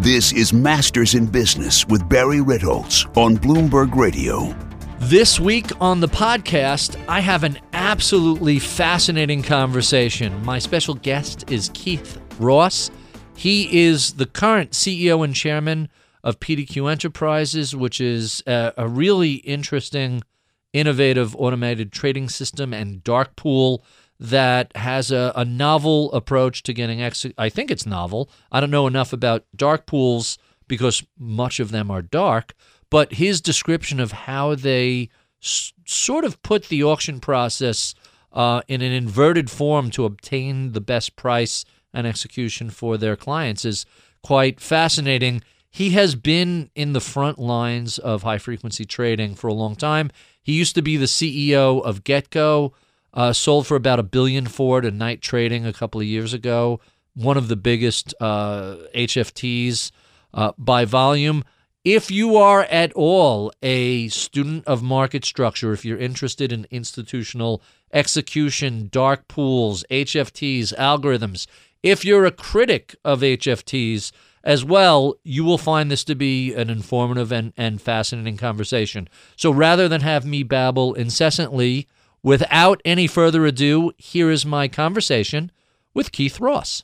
This is Masters in Business with Barry Ritholtz on Bloomberg Radio. This week on the podcast, I have an absolutely fascinating conversation. My special guest is Keith Ross. He is the current CEO and chairman of PDQ Enterprises, which is a, a really interesting, innovative automated trading system and dark pool that has a, a novel approach to getting ex- I think it's novel. I don't know enough about dark pools because much of them are dark, but his description of how they s- sort of put the auction process uh, in an inverted form to obtain the best price and execution for their clients is quite fascinating. He has been in the front lines of high frequency trading for a long time. He used to be the CEO of Getco uh, sold for about a billion for to Knight Trading a couple of years ago. One of the biggest uh, HFTs uh, by volume. If you are at all a student of market structure, if you're interested in institutional execution, dark pools, HFTs, algorithms, if you're a critic of HFTs as well, you will find this to be an informative and, and fascinating conversation. So rather than have me babble incessantly, Without any further ado, here is my conversation with Keith Ross.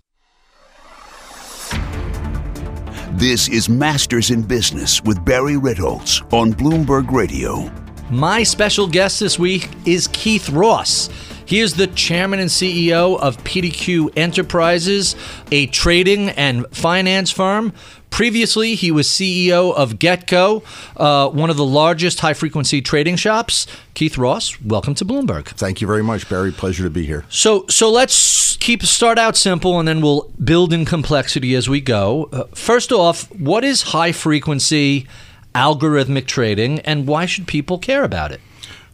This is Masters in Business with Barry Ritholtz on Bloomberg Radio. My special guest this week is Keith Ross. He is the chairman and CEO of PDQ Enterprises, a trading and finance firm Previously, he was CEO of Getco, uh, one of the largest high frequency trading shops. Keith Ross, welcome to Bloomberg. Thank you very much, Barry. Pleasure to be here. So, so let's keep start out simple, and then we'll build in complexity as we go. Uh, first off, what is high frequency algorithmic trading, and why should people care about it?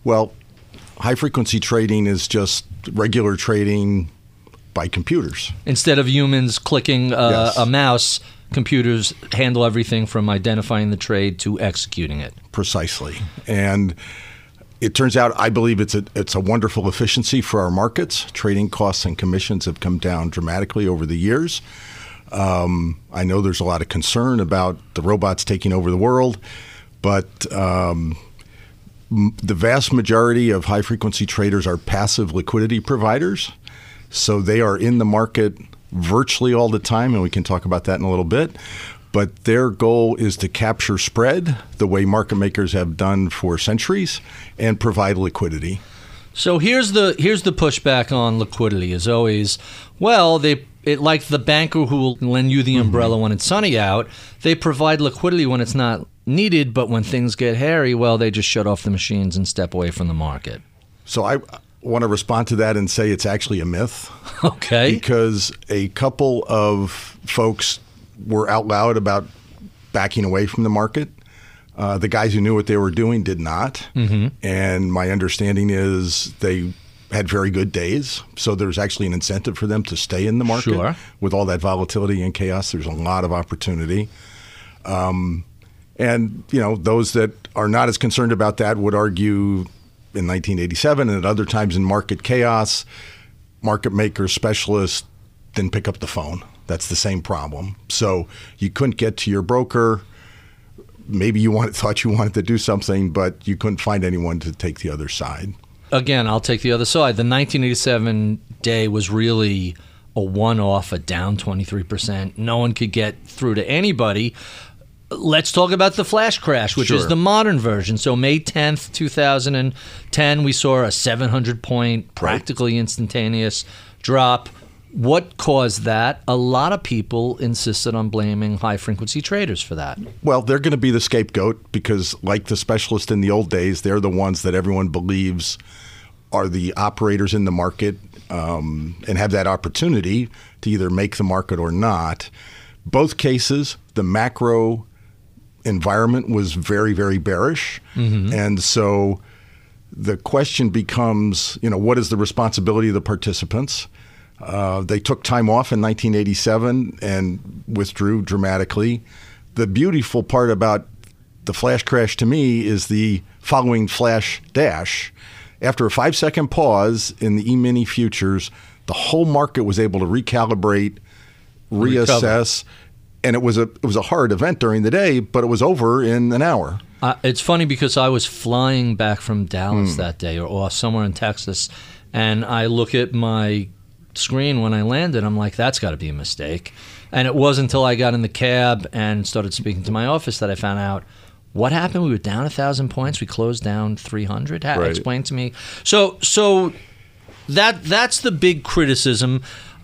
Well, high frequency trading is just regular trading by computers instead of humans clicking uh, yes. a mouse computers handle everything from identifying the trade to executing it. Precisely. And it turns out I believe it's a it's a wonderful efficiency for our markets. Trading costs and commissions have come down dramatically over the years. Um, I know there's a lot of concern about the robots taking over the world, but um, the vast majority of high frequency traders are passive liquidity providers. So they are in the market virtually all the time, and we can talk about that in a little bit. But their goal is to capture spread the way market makers have done for centuries and provide liquidity. So here's the here's the pushback on liquidity is always, well, they it like the banker who will lend you the umbrella mm-hmm. when it's sunny out. They provide liquidity when it's not needed, but when things get hairy, well, they just shut off the machines and step away from the market. So I want to respond to that and say it's actually a myth. Okay. Because a couple of folks were out loud about backing away from the market. Uh, the guys who knew what they were doing did not. Mm-hmm. And my understanding is they had very good days. So there's actually an incentive for them to stay in the market. Sure. With all that volatility and chaos, there's a lot of opportunity. Um, and, you know, those that are not as concerned about that would argue in 1987 and at other times in market chaos, market makers, specialists didn't pick up the phone. That's the same problem. So you couldn't get to your broker. Maybe you thought you wanted to do something, but you couldn't find anyone to take the other side. Again, I'll take the other side. The 1987 day was really a one off, a down 23%. No one could get through to anybody. Let's talk about the flash crash, which sure. is the modern version. So, May 10th, 2010, we saw a 700 point, practically instantaneous drop. What caused that? A lot of people insisted on blaming high frequency traders for that. Well, they're going to be the scapegoat because, like the specialist in the old days, they're the ones that everyone believes are the operators in the market um, and have that opportunity to either make the market or not. Both cases, the macro environment was very, very bearish. Mm-hmm. And so the question becomes, you know, what is the responsibility of the participants? Uh, they took time off in 1987 and withdrew dramatically. The beautiful part about the flash crash to me is the following flash dash. After a five second pause in the E mini futures, the whole market was able to recalibrate, reassess, and it was a it was a hard event during the day, but it was over in an hour. Uh, it's funny because I was flying back from Dallas that day or, or somewhere in Texas, and I look at my screen when I landed. I'm like, that's got to be a mistake. And it wasn't until I got in the cab and started speaking to my office that I found out what happened. We were down a thousand points. We closed down 300. Ha- Right. Explain to me. So, so that that's the big criticism.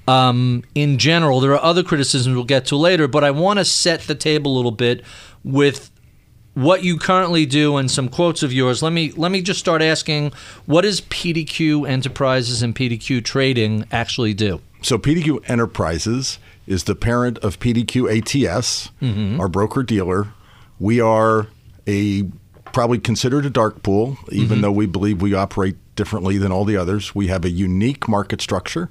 Um, in general, there are other criticisms we'll get to later, but I want to set the table a little bit with what you currently do and some quotes of yours. Let me let me just start asking, what does PDQ Enterprises and PDQ Trading actually do? So PDQ Enterprises is the parent of PDQ ATS, our broker dealer. We are a probably considered a dark pool, even though we believe we operate differently than all the others. We have a unique market structure.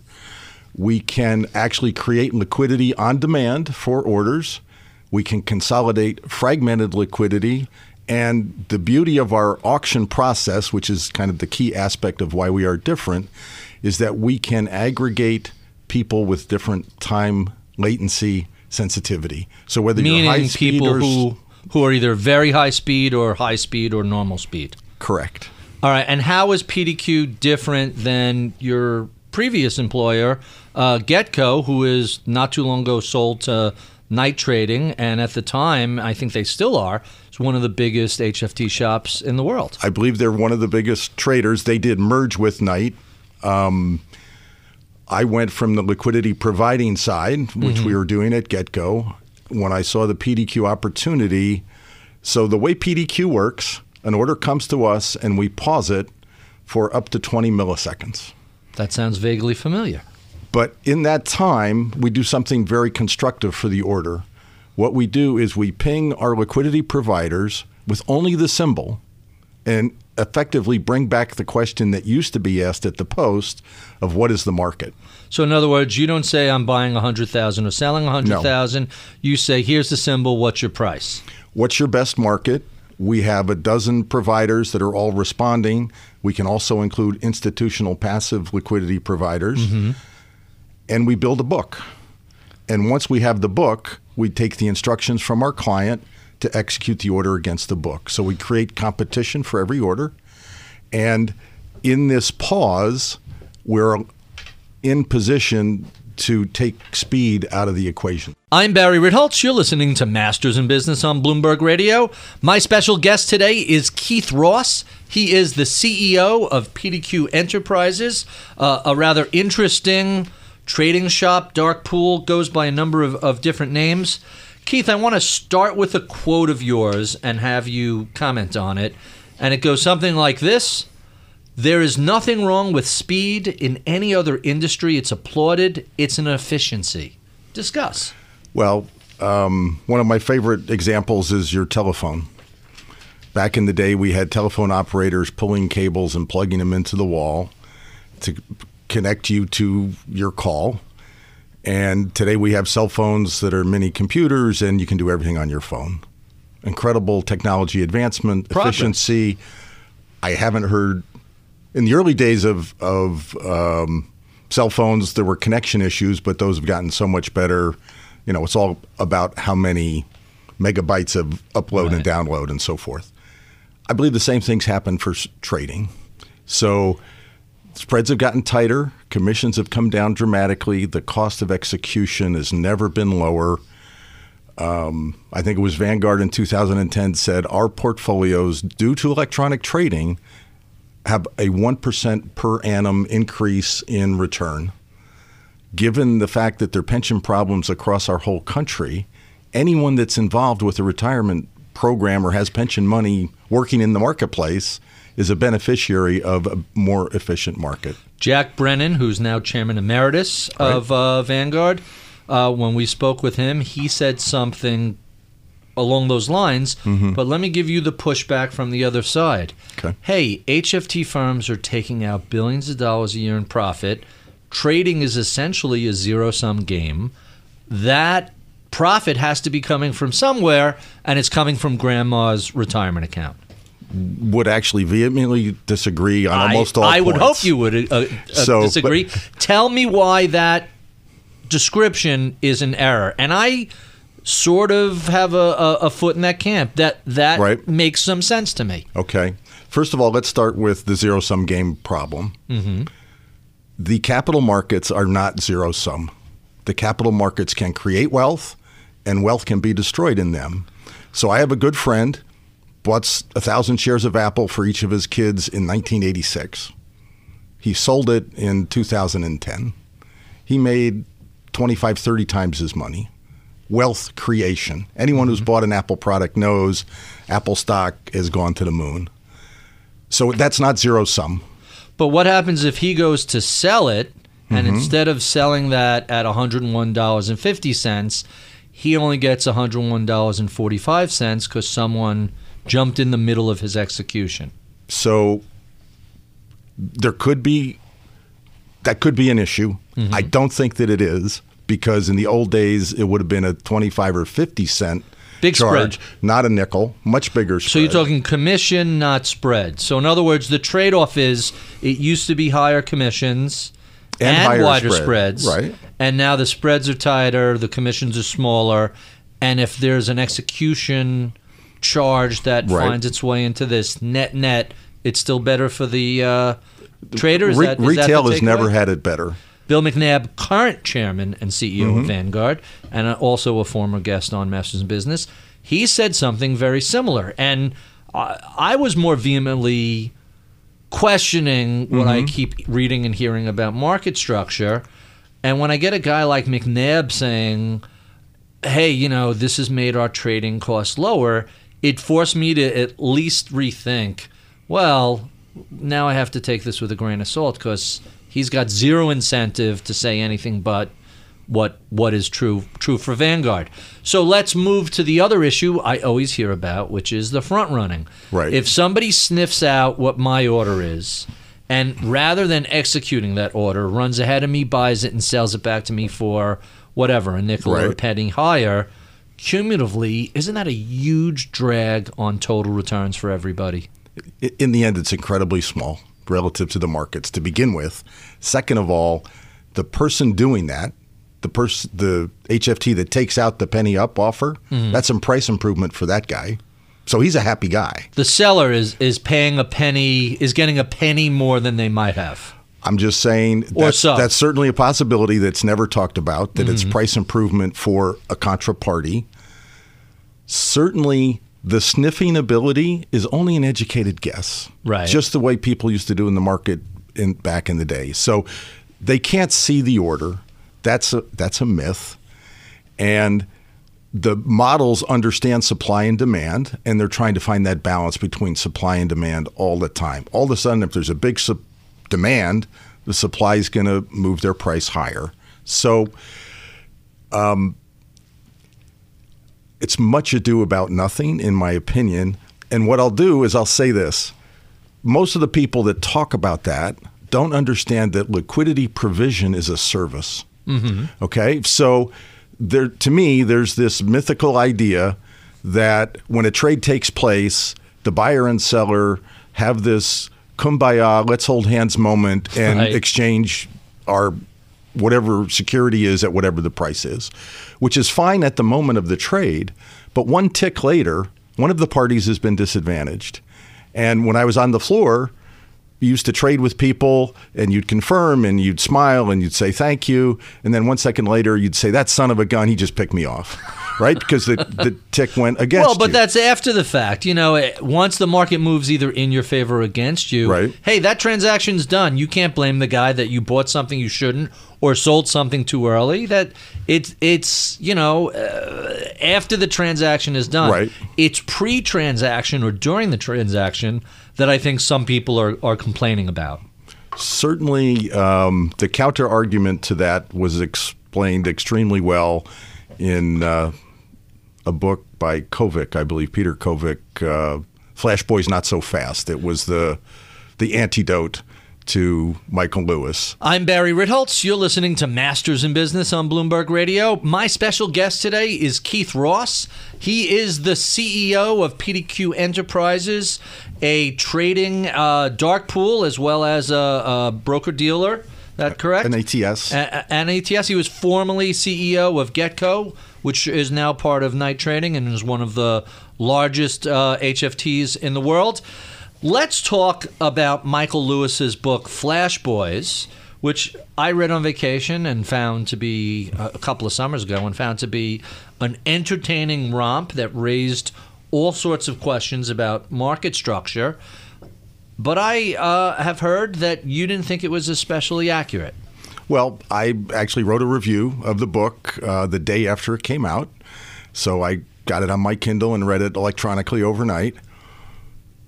We can actually create liquidity on demand for orders. We can consolidate fragmented liquidity. And the beauty of our auction process, which is kind of the key aspect of why we are different, is that we can aggregate people with different time latency sensitivity. So whether you're high Meaning speed people or who who are either very high speed or high speed or normal speed. correct. All right, and how is PDQ different than your previous employer, uh, Getco, who is not too long ago sold to Knight Trading, and at the time, I think they still are, it's one of the biggest HFT shops in the world. I believe they're one of the biggest traders. They did merge with Knight. Um, I went from the liquidity providing side, which we were doing at Getco, when I saw the PDQ opportunity. So the way PDQ works, an order comes to us and we pause it for up to 20 milliseconds. That sounds vaguely familiar. But in that time, we do something very constructive for the order. What we do is we ping our liquidity providers with only the symbol and effectively bring back the question that used to be asked at the post of what is the market. So, in other words, you don't say I'm buying 100,000 or selling 100,000. You say, here's the symbol, what's your price? What's your best market? We have a dozen providers that are all responding. We can also include institutional passive liquidity providers. Mm-hmm. And we build a book. And once we have the book, we take the instructions from our client to execute the order against the book. So we create competition for every order. And in this pause, we're in position to take speed out of the equation. I'm Barry Ritholtz. You're listening to Masters in Business on Bloomberg Radio. My special guest today is Keith Ross. He is the CEO of PDQ Enterprises, uh, a rather interesting trading shop. Dark Pool goes by a number of, of different names. Keith, I want to start with a quote of yours and have you comment on it. And it goes something like this There is nothing wrong with speed in any other industry. It's applauded, it's an efficiency. Discuss. Well, um, one of my favorite examples is your telephone. Back in the day, we had telephone operators pulling cables and plugging them into the wall to connect you to your call. And today we have cell phones that are mini computers and you can do everything on your phone. Incredible technology advancement, Progress. efficiency. I haven't heard in the early days of of um, cell phones, there were connection issues, but those have gotten so much better. You know, it's all about how many megabytes of upload and download and so forth. I believe the same things happen for s- trading. So spreads have gotten tighter, commissions have come down dramatically, the cost of execution has never been lower. Um, I think it was Vanguard in 2010 said our portfolios, due to electronic trading, have a 1% per annum increase in return. Given the fact that there are pension problems across our whole country, anyone that's involved with a retirement program or has pension money working in the marketplace is a beneficiary of a more efficient market. Jack Brennan, who's now chairman emeritus of uh, Vanguard, uh, when we spoke with him, he said something along those lines. But let me give you the pushback from the other side. Okay. Hey, HFT firms are taking out billions of dollars a year in profit. Trading is essentially a zero sum game. That profit has to be coming from somewhere, and it's coming from grandma's retirement account. Would actually vehemently disagree on almost I, all I would hope you would uh, uh, So, disagree. Tell me why that description is an error. And I sort of have a, a, a foot in that camp. That that Right. makes some sense to me. Okay. First of all, let's start with the zero sum game problem. Mm-hmm. The capital markets are not zero sum. The capital markets can create wealth, and wealth can be destroyed in them. So I have a good friend, bought a thousand shares of Apple for each of his kids in 1986. He sold it in 2010. He made 25, 30 times his money. Wealth creation. Anyone who's bought an Apple product knows Apple stock has gone to the moon. So that's not zero sum. But what happens if he goes to sell it, and Mm-hmm. instead of selling that at $101.50, he only gets $101.45 because someone jumped in the middle of his execution? So there could be that could be an issue. Mm-hmm. I don't think that it is because in the old days it would have been a 25 or 50 cent Big charge, spread. not a nickel, much bigger spread. So you're talking commission, not spread. So in other words, the trade-off is it used to be higher commissions And higher wider spread, spreads, right. And now the spreads are tighter, the commissions are smaller, and if there's an execution charge that Right. finds its way into this net net, it's still better for the uh, trader. Is Re- that, is that retail has never had it better. Bill McNabb, current chairman and CEO Mm-hmm. of Vanguard, and also a former guest on Masters in Business, he said something very similar. And I, I was more vehemently questioning what Mm-hmm. I keep reading and hearing about market structure. And when I get a guy like McNabb saying, hey, you know, this has made our trading costs lower, it forced me to at least rethink, well, now I have to take this with a grain of salt because he's got zero incentive to say anything but what what is true true for Vanguard. So let's move to the other issue I always hear about, which is the front running. Right. If somebody sniffs out what my order is, and rather than executing that order, runs ahead of me, buys it, and sells it back to me for whatever a nickel or a penny higher, cumulatively, isn't that a huge drag on total returns for everybody? In the end, it's incredibly small relative to the markets to begin with. Second of all, the person doing that, the person, the HFT that takes out the penny up offer, Mm-hmm. that's some price improvement for that guy. So he's a happy guy. The seller is is paying a penny, is getting a penny more than they might have. I'm just saying that's, that's certainly a possibility that's never talked about, that Mm-hmm. it's price improvement for a contraparty. Certainly, the sniffing ability is only an educated guess. Right. Just the way people used to do in the market in back in the day. So they can't see the order. That's a, that's a myth. And the models understand supply and demand, and they're trying to find that balance between supply and demand all the time. All of a sudden, if there's a big sup- demand, the supply is going to move their price higher. So, um, it's much ado about nothing, in my opinion. And what I'll do is I'll say this: most of the people that talk about that don't understand that liquidity provision is a service. Okay, so there to me, there's this mythical idea that when a trade takes place, the buyer and seller have this kumbaya, let's hold hands moment and Right. exchange our whatever security is at whatever the price is, which is fine at the moment of the trade. But one tick later, one of the parties has been disadvantaged. And when I was on the floor, you used to trade with people and you'd confirm and you'd smile and you'd say thank you. And then one second later, you'd say, that son of a gun, he just picked me off. Right? Because the, the tick went against you. Well, but you. that's after the fact. You know, once the market moves either in your favor or against you, Right. hey, that transaction's done. You can't blame the guy that you bought something you shouldn't or sold something too early. That it's it's you know uh, after the transaction is done. Right. It's pre-transaction or during the transaction that I think some people are are complaining about. Certainly, um, the counter argument to that was explained extremely well in uh, a book by Kovac, I believe, Peter Kovac, uh, "Flash Boys Not So Fast." It was the the antidote to Michael Lewis. I'm Barry Ritholtz. You're listening to Masters in Business on Bloomberg Radio. My special guest today is Keith Ross. He is the CEO of PDQ Enterprises, a trading uh, dark pool as well as a, a broker dealer That correct? An ATS. A- an ATS. He was formerly CEO of Getco, which is now part of Knight Trading and is one of the largest uh, HFTs in the world. Let's talk about Michael Lewis's book Flash Boys, which I read on vacation and found to be uh, a couple of summers ago and found to be an entertaining romp that raised all sorts of questions about market structure. But I uh, have heard that you didn't think it was especially accurate. Well, I actually wrote a review of the book uh, the day after it came out. So I got it on my Kindle and read it electronically overnight.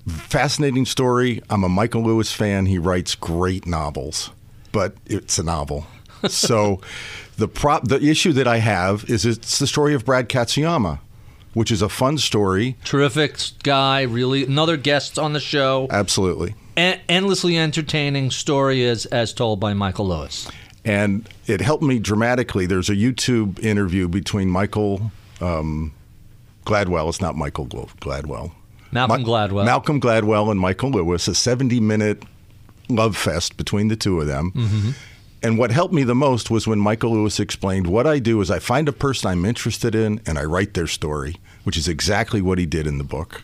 Fascinating story. I'm a Michael Lewis fan. He writes great novels, but it's a novel. so the prop, the issue that I have is it's the story of Brad Katsuyama, which is a fun story. Terrific guy, really another guest on the show. Absolutely. En- endlessly entertaining story as as told by Michael Lewis. And it helped me dramatically. There's a YouTube interview between Michael um, Gladwell. It's not Michael Gladwell. Malcolm Gladwell. Malcolm Gladwell and Michael Lewis. A 70 minute love fest between the two of them. Mm-hmm. And what helped me the most was when Michael Lewis explained what I do is I find a person I'm interested in and I write their story, which is exactly what he did in the book.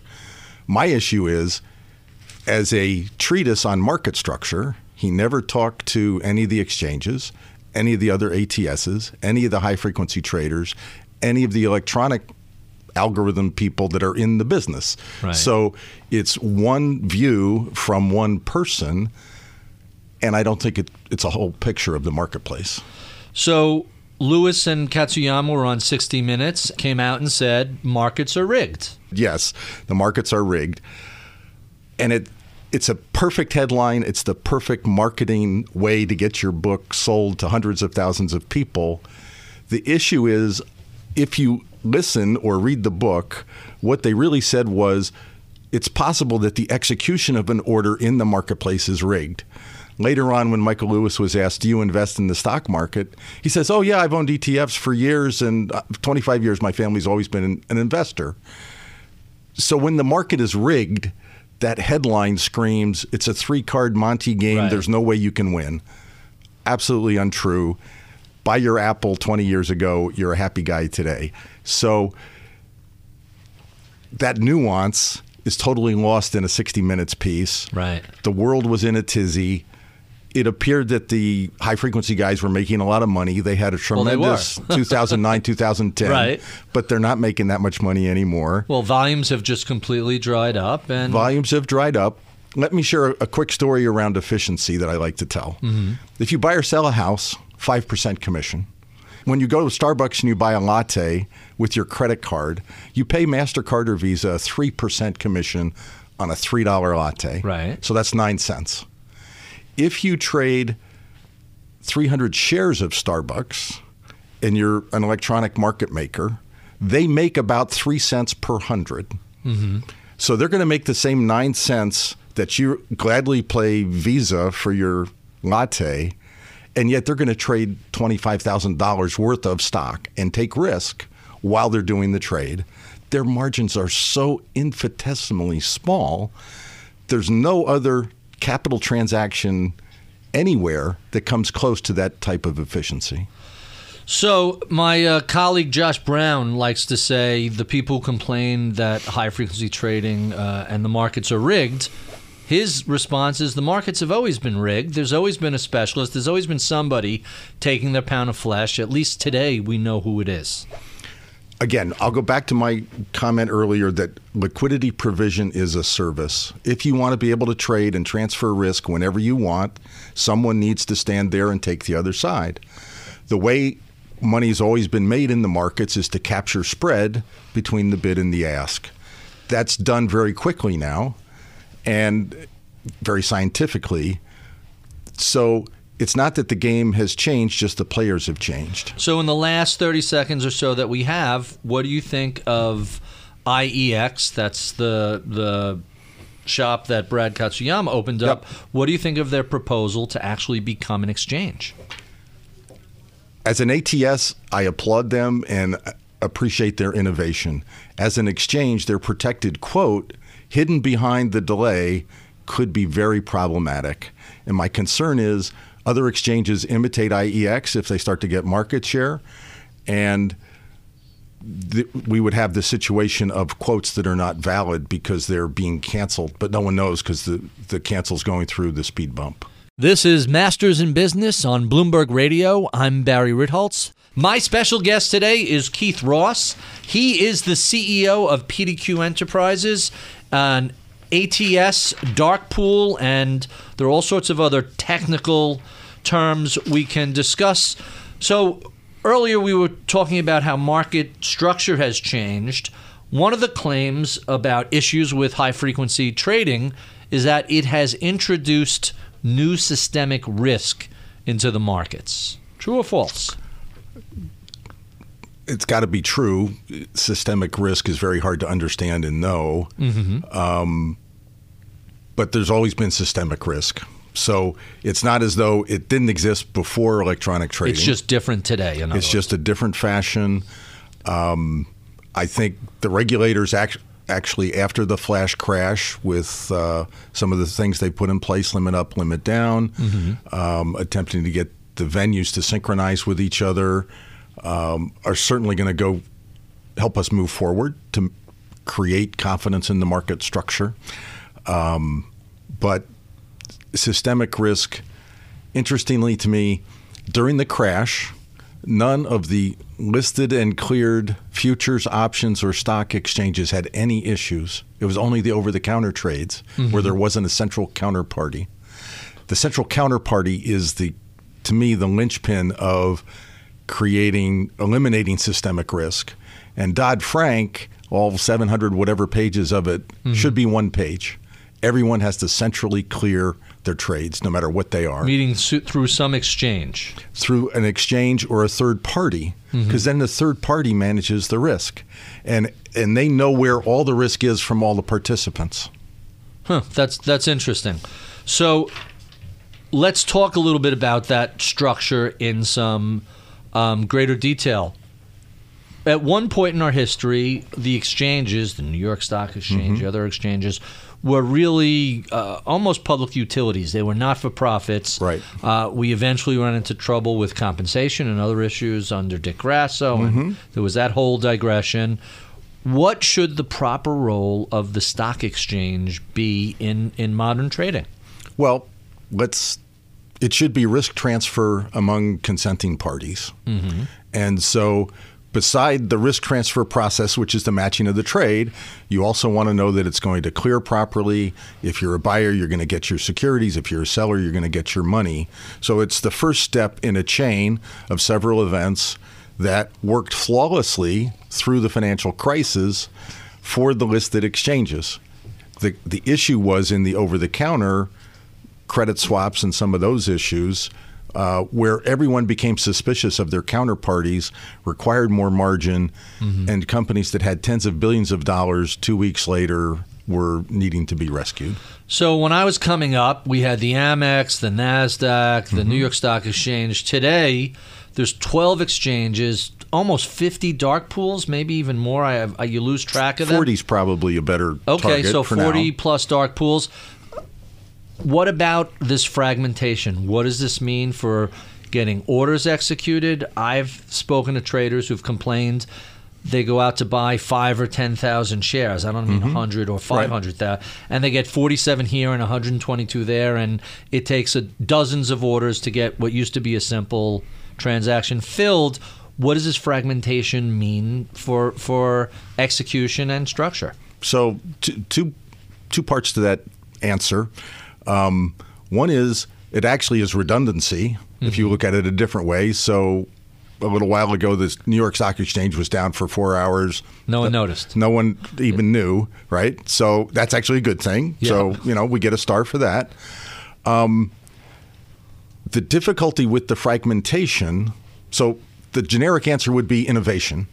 My issue is as a treatise on market structure, he never talked to any of the exchanges, any of the other ATSs, any of the high frequency traders, any of the electronic algorithm people that are in the business. Right. So it's one view from one person, and I don't think it, it's a whole picture of the marketplace. So Lewis and Katsuyama were on 60 Minutes, came out and said markets are rigged. Yes, the markets are rigged. And it it's a perfect headline. It's the perfect marketing way to get your book sold to hundreds of thousands of people. The issue is if you listen or read the book, what they really said was it's possible that the execution of an order in the marketplace is rigged. Later on, when Michael Lewis was asked, Do you invest in the stock market? He says, Oh, yeah, I've owned ETFs for years, and uh, 25 years, my family's always been an, an investor. So when the market is rigged, that headline screams it's a three card Monte game. Right. There's no way you can win. Absolutely untrue. Buy your Apple 20 years ago, you're a happy guy today. So that nuance is totally lost in a 60 minutes piece. Right. The world was in a tizzy. It appeared that the high frequency guys were making a lot of money. They had a tremendous 2009, 2010. Right. But they're not making that much money anymore. Well, volumes have just completely dried up, and Volumes have dried up. Let me share a quick story around efficiency that I like to tell. Mm-hmm. If you buy or sell a house, 5% commission. When you go to Starbucks and you buy a latte with your credit card, you pay MasterCard or Visa a 3% commission on a $3 latte. Right. So that's 9 cents. If you trade 300 shares of Starbucks and you're an electronic market maker, they make about 3 cents per 100. Mm-hmm. So they're going to make the same nine cents that you gladly play Visa for your latte, and yet they're going to trade $25,000 worth of stock and take risk while they're doing the trade. Their margins are so infinitesimally small, there's no other capital transaction anywhere that comes close to that type of efficiency. So, my uh, colleague Josh Brown likes to say the people complain that high frequency trading uh, and the markets are rigged. His response is the markets have always been rigged. There's always been a specialist. There's always been somebody taking their pound of flesh. At least today, we know who it is. Again, I'll go back to my comment earlier that liquidity provision is a service. If you want to be able to trade and transfer risk whenever you want, someone needs to stand there and take the other side. The way money's always been made in the markets is to capture spread between the bid and the ask. That's done very quickly now and very scientifically. So it's not that the game has changed, just the players have changed. So, in the last 30 seconds or so that we have, what do you think of IEX? That's the the shop that Brad Katsuyama opened up. Yep. What do you think of their proposal to actually become an exchange? As an ATS, I applaud them and appreciate their innovation. As an exchange, their protected quote, hidden behind the delay, could be very problematic. And my concern is Other exchanges imitate IEX if they start to get market share, and th- we would have the situation of quotes that are not valid because they're being canceled, but no one knows because the the cancel's going through the speed bump. This is Masters in Business on Bloomberg Radio. I'm Barry Ritholtz. My special guest today is Keith Ross. He is the CEO of PDQ Enterprises, an ATS dark pool, and there are all sorts of other technical terms we can discuss. So, earlier we were talking about how market structure has changed. One of the claims about issues with high frequency trading is that it has introduced new systemic risk into the markets. True or false? It's got to be true. Systemic risk is very hard to understand and know. Um, but there's always been systemic risk. So it's not as though it didn't exist before electronic trading. It's just different today. It's words. just a different fashion. Um, I think the regulators act- actually, after the flash crash, with uh, some of the things they put in place, limit up, limit down, um, attempting to get the venues to synchronize with each other, um, are certainly going to go help us move forward to create confidence in the market structure. Um, but systemic risk, interestingly to me, during the crash, none of the listed and cleared futures, options, or stock exchanges had any issues. It was only the over the counter trades where mm-hmm. there wasn't a central counterparty. The central counterparty is the, to me, the linchpin of creating, eliminating systemic risk. And Dodd Frank, all 700 whatever pages of it, mm-hmm. should be one page. Everyone has to centrally clear their trades, no matter what they are meeting through some exchange. through an exchange or a third party because then the third party manages the risk and and they know where all the risk is from all the participants Huh, that's that's interesting. So let's talk a little bit about that structure in some um, greater detail. At one point in our history, the exchanges, the New York Stock Exchange, the other exchanges, were really uh, almost public utilities. They were not for profits. Right. Uh, we eventually ran into trouble with compensation and other issues under Dick Grasso, and there was that whole digression. What should the proper role of the stock exchange be in, in modern trading? well let's it should be risk transfer among consenting parties and so beside the risk transfer process which is the matching of the trade you also want to know that it's going to clear properly. If you're a buyer you're going to get your securities. If you're a seller you're going to get your money. So it's the first step in a chain of several events that worked flawlessly through the financial crisis for the listed exchanges. The the issue was in the over the counter credit swaps and some of those issues uh, where everyone became suspicious of their counterparties, required more margin, and companies that had tens of billions of dollars two weeks later were needing to be rescued. So when I was coming up, we had the Amex, the Nasdaq, the New York Stock Exchange. Today, there's 12 exchanges, almost 50 dark pools, maybe even more. I have I, you lose track of them. 40 is probably a better target. Okay, so for 40 now. plus dark pools. What about this fragmentation? What does this mean for getting orders executed? I've spoken to traders who've complained they go out to buy five or 10,000 shares. I don't mean Mm-hmm. 100 or 500,000. And they get 47 here and 122 there. And it takes a, dozens of orders to get what used to be a simple transaction filled. What does this fragmentation mean for, for execution and structure? So two, two, two parts to that answer. Um, one is it actually is redundancy if you look at it a different way. So a little while ago, the New York Stock Exchange was down for four hours. No one noticed. No one even knew, right? So that's actually a good thing. So you know we get a star for that. Um, the difficulty with the fragmentation. So the generic answer would be innovation.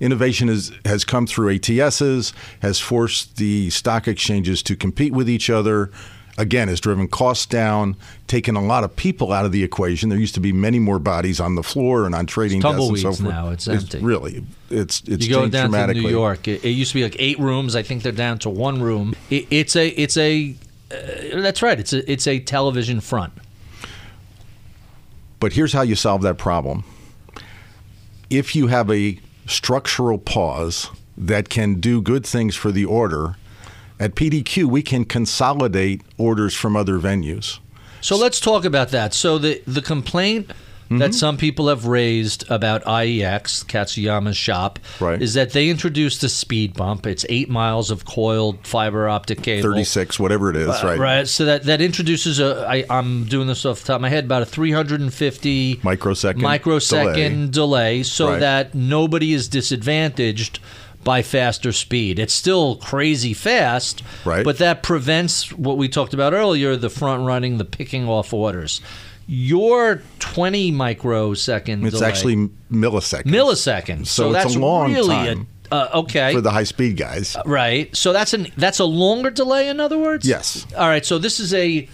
Innovation is, has come through ATSs, has forced the stock exchanges to compete with each other. Again, has driven costs down, taken a lot of people out of the equation. There used to be many more bodies on the floor and on trading desks and so forth. now. It's empty. really, it's it's you go changed down to. New York. It, it used to be like eight rooms. I think they're down to one room. It, it's a it's a uh, that's right. It's a it's a television front. But here's how you solve that problem. If you have a structural pause that can do good things for the order, at PDQ we can consolidate orders from other venues. So let's talk about that. So the the complaint Mm-hmm. that some people have raised about IEX Katsuyama's shop Right. is that they introduced a speed bump. It's eight miles of coiled fiber optic cable. 36, whatever it is, Uh, right? Right. So that that introduces a. I, I'm doing this off the top of my head. About a 350 Microsecond microsecond delay, so Right. that nobody is disadvantaged by faster speed. It's still crazy fast, Right. But that prevents what we talked about earlier: the front running, the picking off orders. Your 20 microsecond It's delay, actually milliseconds. milliseconds. So So, that's long really time a uh, okay for the high speed guys. Right. So that's an that's a longer delay. In other words. Yes. All right. So this is a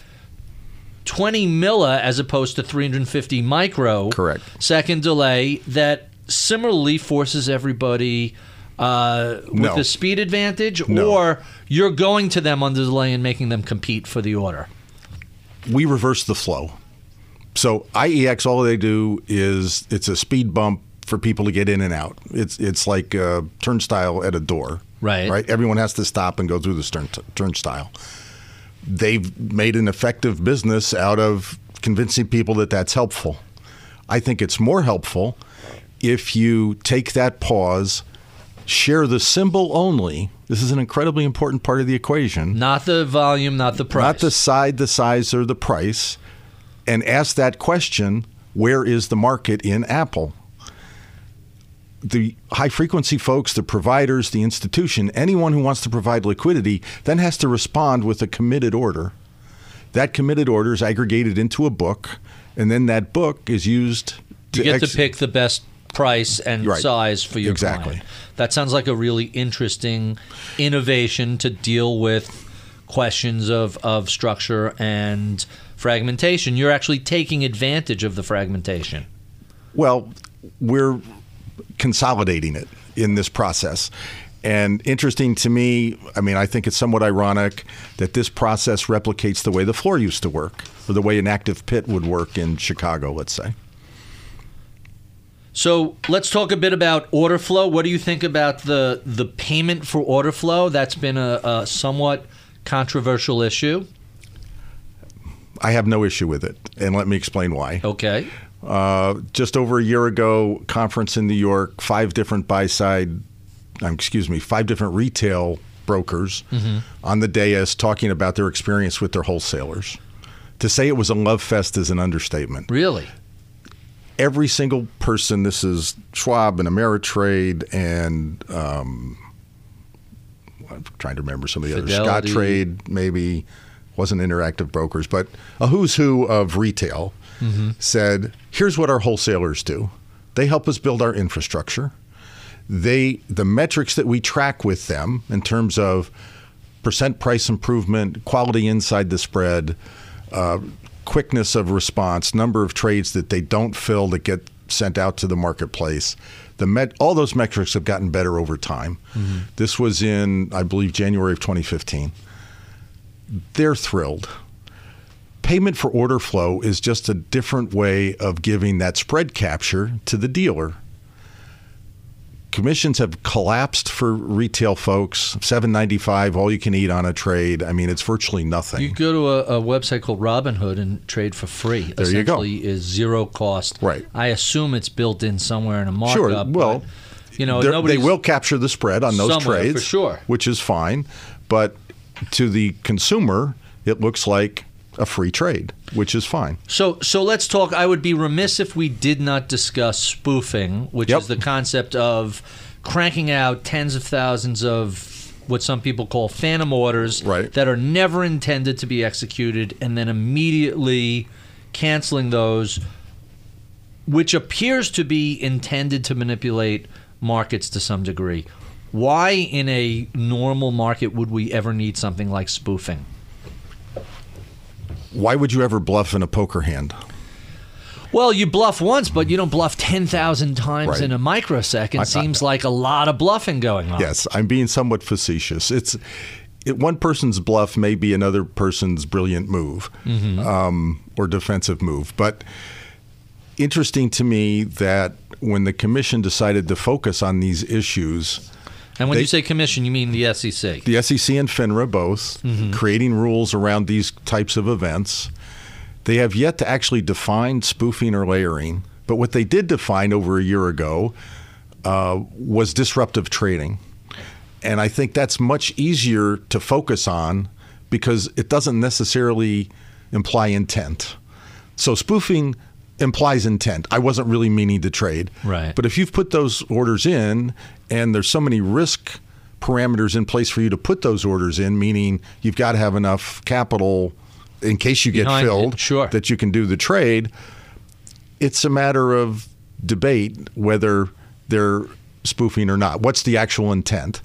20 milli as opposed to 350 micro. Correct. Second delay that similarly forces everybody. Uh, with No. the speed advantage, No. or you're going to them on the delay and making them compete for the order. we reverse the flow. So IEX, all they do is it's a speed bump for people to get in and out. It's it's like a turnstile at a door. Right. Right. Everyone has to stop and go through the stern, turnstile. They've made an effective business out of convincing people that that's helpful. I think it's more helpful if you take that pause, share the symbol only. This is an incredibly important part of the equation Not the volume, not the price. not the side, the size, or the price, and ask that question where is the market in Apple? The high frequency folks, the providers, the institution, anyone who wants to provide liquidity then has to respond with a committed order. That committed order is aggregated into a book, and then that book is used to you get ex- to pick the best price and Right. size for your Exactly. client. That sounds like a really interesting innovation to deal with questions of, of structure and fragmentation. You're actually taking advantage of the fragmentation. Well, we're consolidating it in this process. And interesting to me, I mean, I think it's somewhat ironic that this process replicates the way the floor used to work, or the way an active pit would work in Chicago, let's say. So let's talk a bit about order flow. What do you think about the the payment for order flow? That's been a, a somewhat controversial issue. I have no issue with it, and let me explain why. Okay. Uh, just over a year ago, conference in New York, five different buy side, um, excuse me, five different retail brokers on the dais talking about their experience with their wholesalers. To say it was a love fest is an understatement. Really? Every single person, this is Schwab and Ameritrade and um, I'm trying to remember some of the others. Scottrade, maybe wasn't interactive brokers, but a who's who of retail said, "Here's what our wholesalers do. They help us build our infrastructure. They the metrics that we track with them in terms of percent price improvement, quality inside the spread, uh, quickness of response, number of trades that they don't fill that get sent out to the marketplace. The met, all those metrics have gotten better over time. Mm-hmm. This was in, I believe, January of 2015. They're thrilled. Payment for order flow is just a different way of giving that spread capture to the dealer commissions have collapsed for retail folks. Seven ninety five, all you can eat on a trade. I mean, it's virtually nothing. You go to a, a website called Robinhood and trade for free. There you go. Is zero cost. Right. I assume it's built in somewhere in a markup. Sure. Well, you know, they will capture the spread on those trades, for sure. which is fine. But to the consumer, it looks like a free trade, which is fine. So, so let's talk. I would be remiss if we did not discuss spoofing, which Yep. is the concept of cranking out tens of thousands of what some people call phantom orders Right. that are never intended to be executed, and then immediately canceling those, which appears to be intended to manipulate markets to some degree. Why, in a normal market, would we ever need something like spoofing? Why would you ever bluff in a poker hand? Well, you bluff once, but you don't bluff 10,000 times Right. in a microsecond. I- I- Seems like a lot of bluffing going on. Yes, I'm being somewhat facetious. It's it, one person's bluff may be another person's brilliant move Mm-hmm. um, or defensive move, but interesting to me that when the commission decided to focus on these issues, And when They- you say commission, you mean the SEC. the SEC and FINRA both Mm-hmm. creating rules around these types of events. They have yet to actually define spoofing or layering, but what they did define over a year ago uh, was disruptive trading. And I think that's much easier to focus on because it doesn't necessarily imply intent. So spoofing implies intent. I wasn't really meaning to trade. Right. But if you've put those orders in and there's so many risk parameters in place for you to put those orders in, meaning you've got to have enough capital in case you get filled sure. that you can do the trade, it's a matter of debate whether they're spoofing or not. What's the actual intent?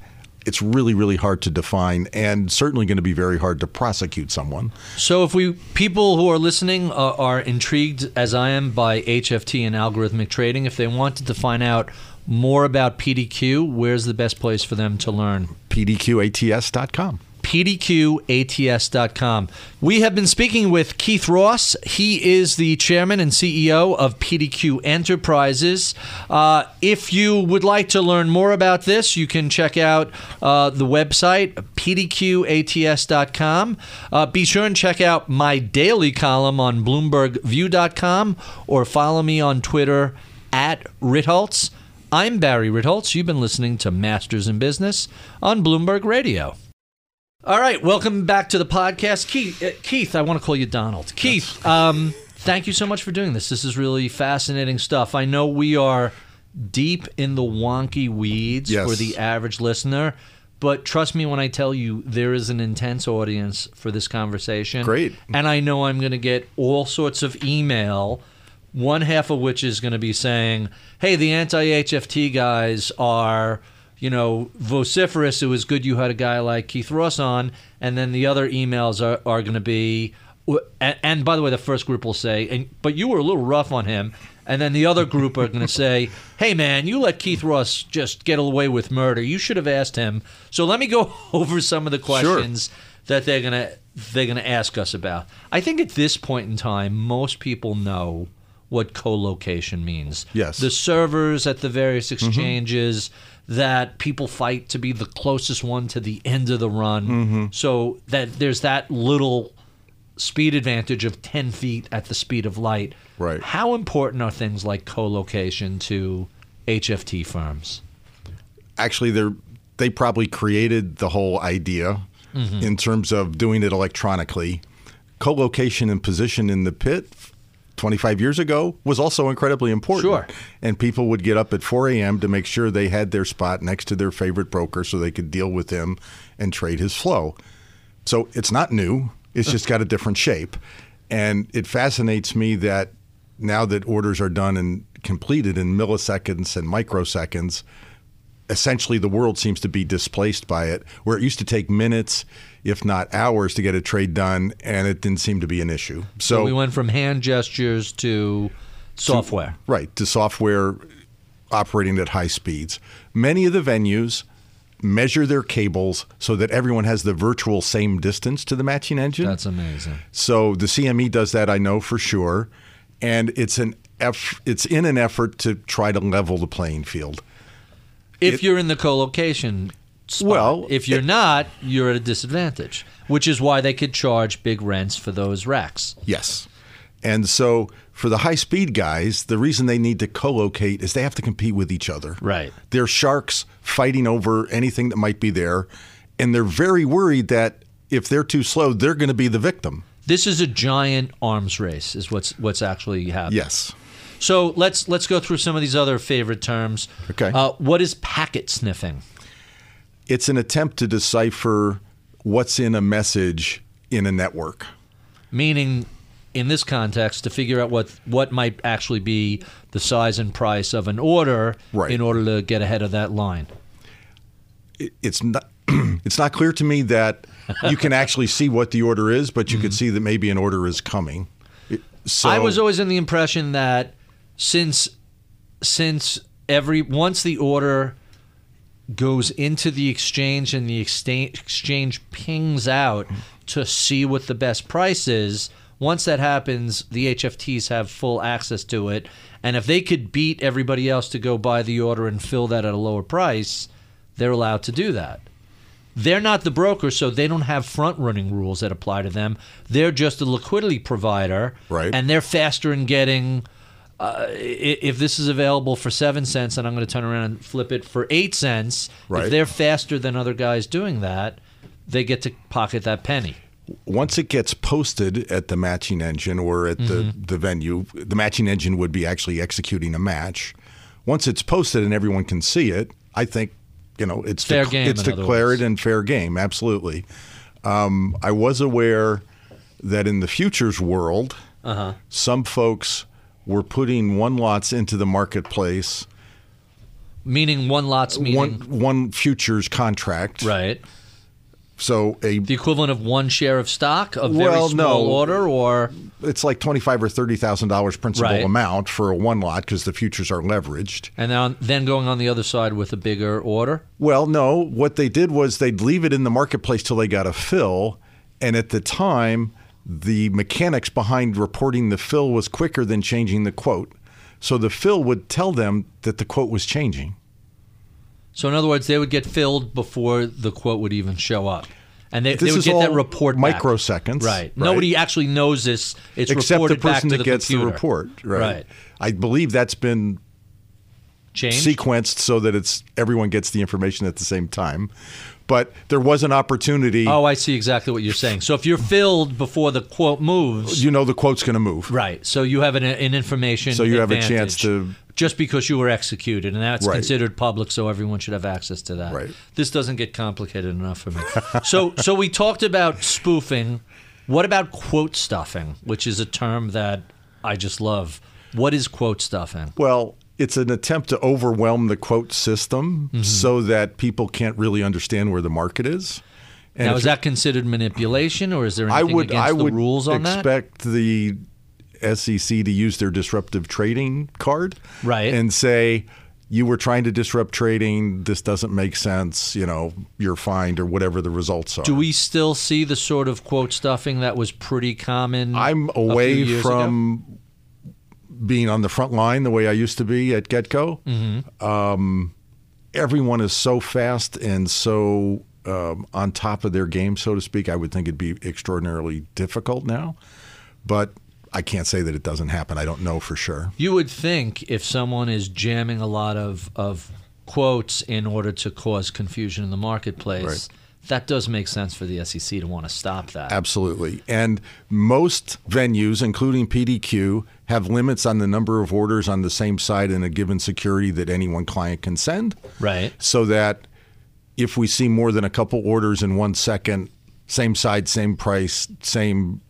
It's really, really hard to define, and certainly going to be very hard to prosecute someone. So, if we people who are listening are, are intrigued, as I am, by HFT and algorithmic trading, if they wanted to find out more about PDQ, where's the best place for them to learn? PDQATS.com. PDQATS.com. We have been speaking with Keith Ross. He is the chairman and CEO of PDQ Enterprises. Uh, if you would like to learn more about this, you can check out uh, the website, PDQATS.com. Uh, be sure and check out my daily column on BloombergView.com or follow me on Twitter at Ritholtz. I'm Barry Ritholtz. You've been listening to Masters in Business on Bloomberg Radio. All right, welcome back to the podcast, Keith. Uh, Keith, I want to call you Donald. Keith, um, thank you so much for doing this. This is really fascinating stuff. I know we are deep in the wonky weeds Yes. for the average listener, but trust me when I tell you there is an intense audience for this conversation. Great. and I know I'm going to get all sorts of email. One half of which is going to be saying, "Hey, the anti-HFT guys are." You know, vociferous. It was good you had a guy like Keith Ross on, and then the other emails are, are going to be, and, and by the way, the first group will say, and but you were a little rough on him, and then the other group are going to say, hey man, you let Keith Ross just get away with murder. You should have asked him. So let me go over some of the questions that they're gonna they're gonna ask us about. I think at this point in time, most people know what co-location means. Yes. the servers at the various mm-hmm. exchanges that people fight to be the closest one to the end of the run. Mm-hmm. So that there's that little speed advantage of 10 feet at the speed of light. Right. How important are things like co-location to HFT firms? actually they're they probably created the whole idea mm-hmm. in terms of doing it electronically. Co-location and position in the pit 25 years ago was also incredibly important. Sure. And people would get up at 4 a.m. to make sure they had their spot next to their favorite broker so they could deal with him and trade his flow. So it's not new. It's just got a different shape. And it fascinates me that now that orders are done and completed in milliseconds and microseconds, essentially the world seems to be displaced by it, where it used to take minutes, if not hours, to get a trade done, and it didn't seem to be an issue. So, So we went from hand gestures to software. right to software operating at high speeds. Many of the venues measure their cables so that everyone has the virtual same distance to the matching engine. That's amazing. So the CME does that, I know for sure, and it's an eff- it's in an effort to try to level the playing field. If you're in the co-location spot. Well, if you're not, you're at a disadvantage, which is why they could charge big rents for those racks. Yes. And so for the high speed guys, the reason they need to co locate is they have to compete with each other. Right. They're sharks fighting over anything that might be there. And they're very worried that if they're too slow, they're going to be the victim. This is a giant arms race, is what's what's actually happening. Yes. So let's let's go through some of these other favorite terms. Okay. Uh, what is packet sniffing? It's an attempt to decipher what's in a message in a network. Meaning, in this context, to figure out what what might actually be the size and price of an order Right. in order to get ahead of that line. it- it's not it's not clear to me that you can actually see what the order is, but you could see that maybe an order is coming. So I was always in the impression that since since every once the order goes into the exchange and the exchange exchange pings out to see what the best price is, once that happens, the HFTs have full access to it And if they could beat everybody else to go buy the order and fill that at a lower price, they're allowed to do that. They're not the broker, so they don't have front running rules that apply to them. They're just a liquidity provider, Right. And they're faster in getting. Uh, if this is available for seven cents, and I'm going to turn around and flip it for eight cents, Right. if they're faster than other guys doing that, they get to pocket that penny. once it gets posted at the matching engine or at the, Mm-hmm. the venue, the matching engine would be actually executing a match. Once it's posted and everyone can see it, I think you know it's Fair dec- game, It's declared and fair game. Absolutely. Um, I was aware that in the futures world, Uh-huh. some folks were putting one lots into the marketplace, Meaning one lot's meaning one one futures contract. right. So a The equivalent of one share of stock, a very Well, small no. order, or it's like twenty five or thirty thousand dollars principal Right. amount for a one lot because the futures are leveraged. and then then going on the other side with a bigger order. Well, no, what they did was they'd leave it in the marketplace till they got a fill, and at the time, the mechanics behind reporting the fill was quicker than changing the quote. So the fill would tell them that the quote was changing. So in other words, they would get filled before the quote would even show up, and they, they would get that report back. microseconds, Right. right. Nobody actually knows this. It's except the reported back person to that the gets computer. the report. Right. Right. I believe that's been Changed. sequenced so that it's everyone gets the information at the same time. But there was an opportunity. Oh, I see exactly what you're saying. So if you're filled before the quote moves, you know the quote's going to move. right? So you have an, an information. So you have a chance to- just because you were executed, and that's Right. considered public, so everyone should have access to that. Right. This doesn't get complicated enough for me. so, so we talked about spoofing. What about quote stuffing, which is a term that I just love? What is quote stuffing? Well, it's an attempt to overwhelm the quote system Mm-hmm. so that people can't really understand where the market is. And now, is that considered manipulation, or is there I anything would against I the would rules on that? expect the SEC to use their disruptive trading card, Right. and say you were trying to disrupt trading. This doesn't make sense. You know, you're fined or whatever the results are. Do we still see the sort of quote stuffing that was pretty common? I'm away from ago? Being on the front line the way I used to be at Getco. Mm-hmm. Um, everyone is so fast and so um, on top of their game, so to speak. I would think it'd be extraordinarily difficult now, but I can't say that it doesn't happen. I don't know for sure. You would think if someone is jamming a lot of, of quotes in order to cause confusion in the marketplace, Right. that does make sense for the SEC to want to stop that. Absolutely. And most venues, including PDQ, have limits on the number of orders on the same side in a given security that any one client can send. Right. So that if we see more than a couple orders in one second, same side, same price, same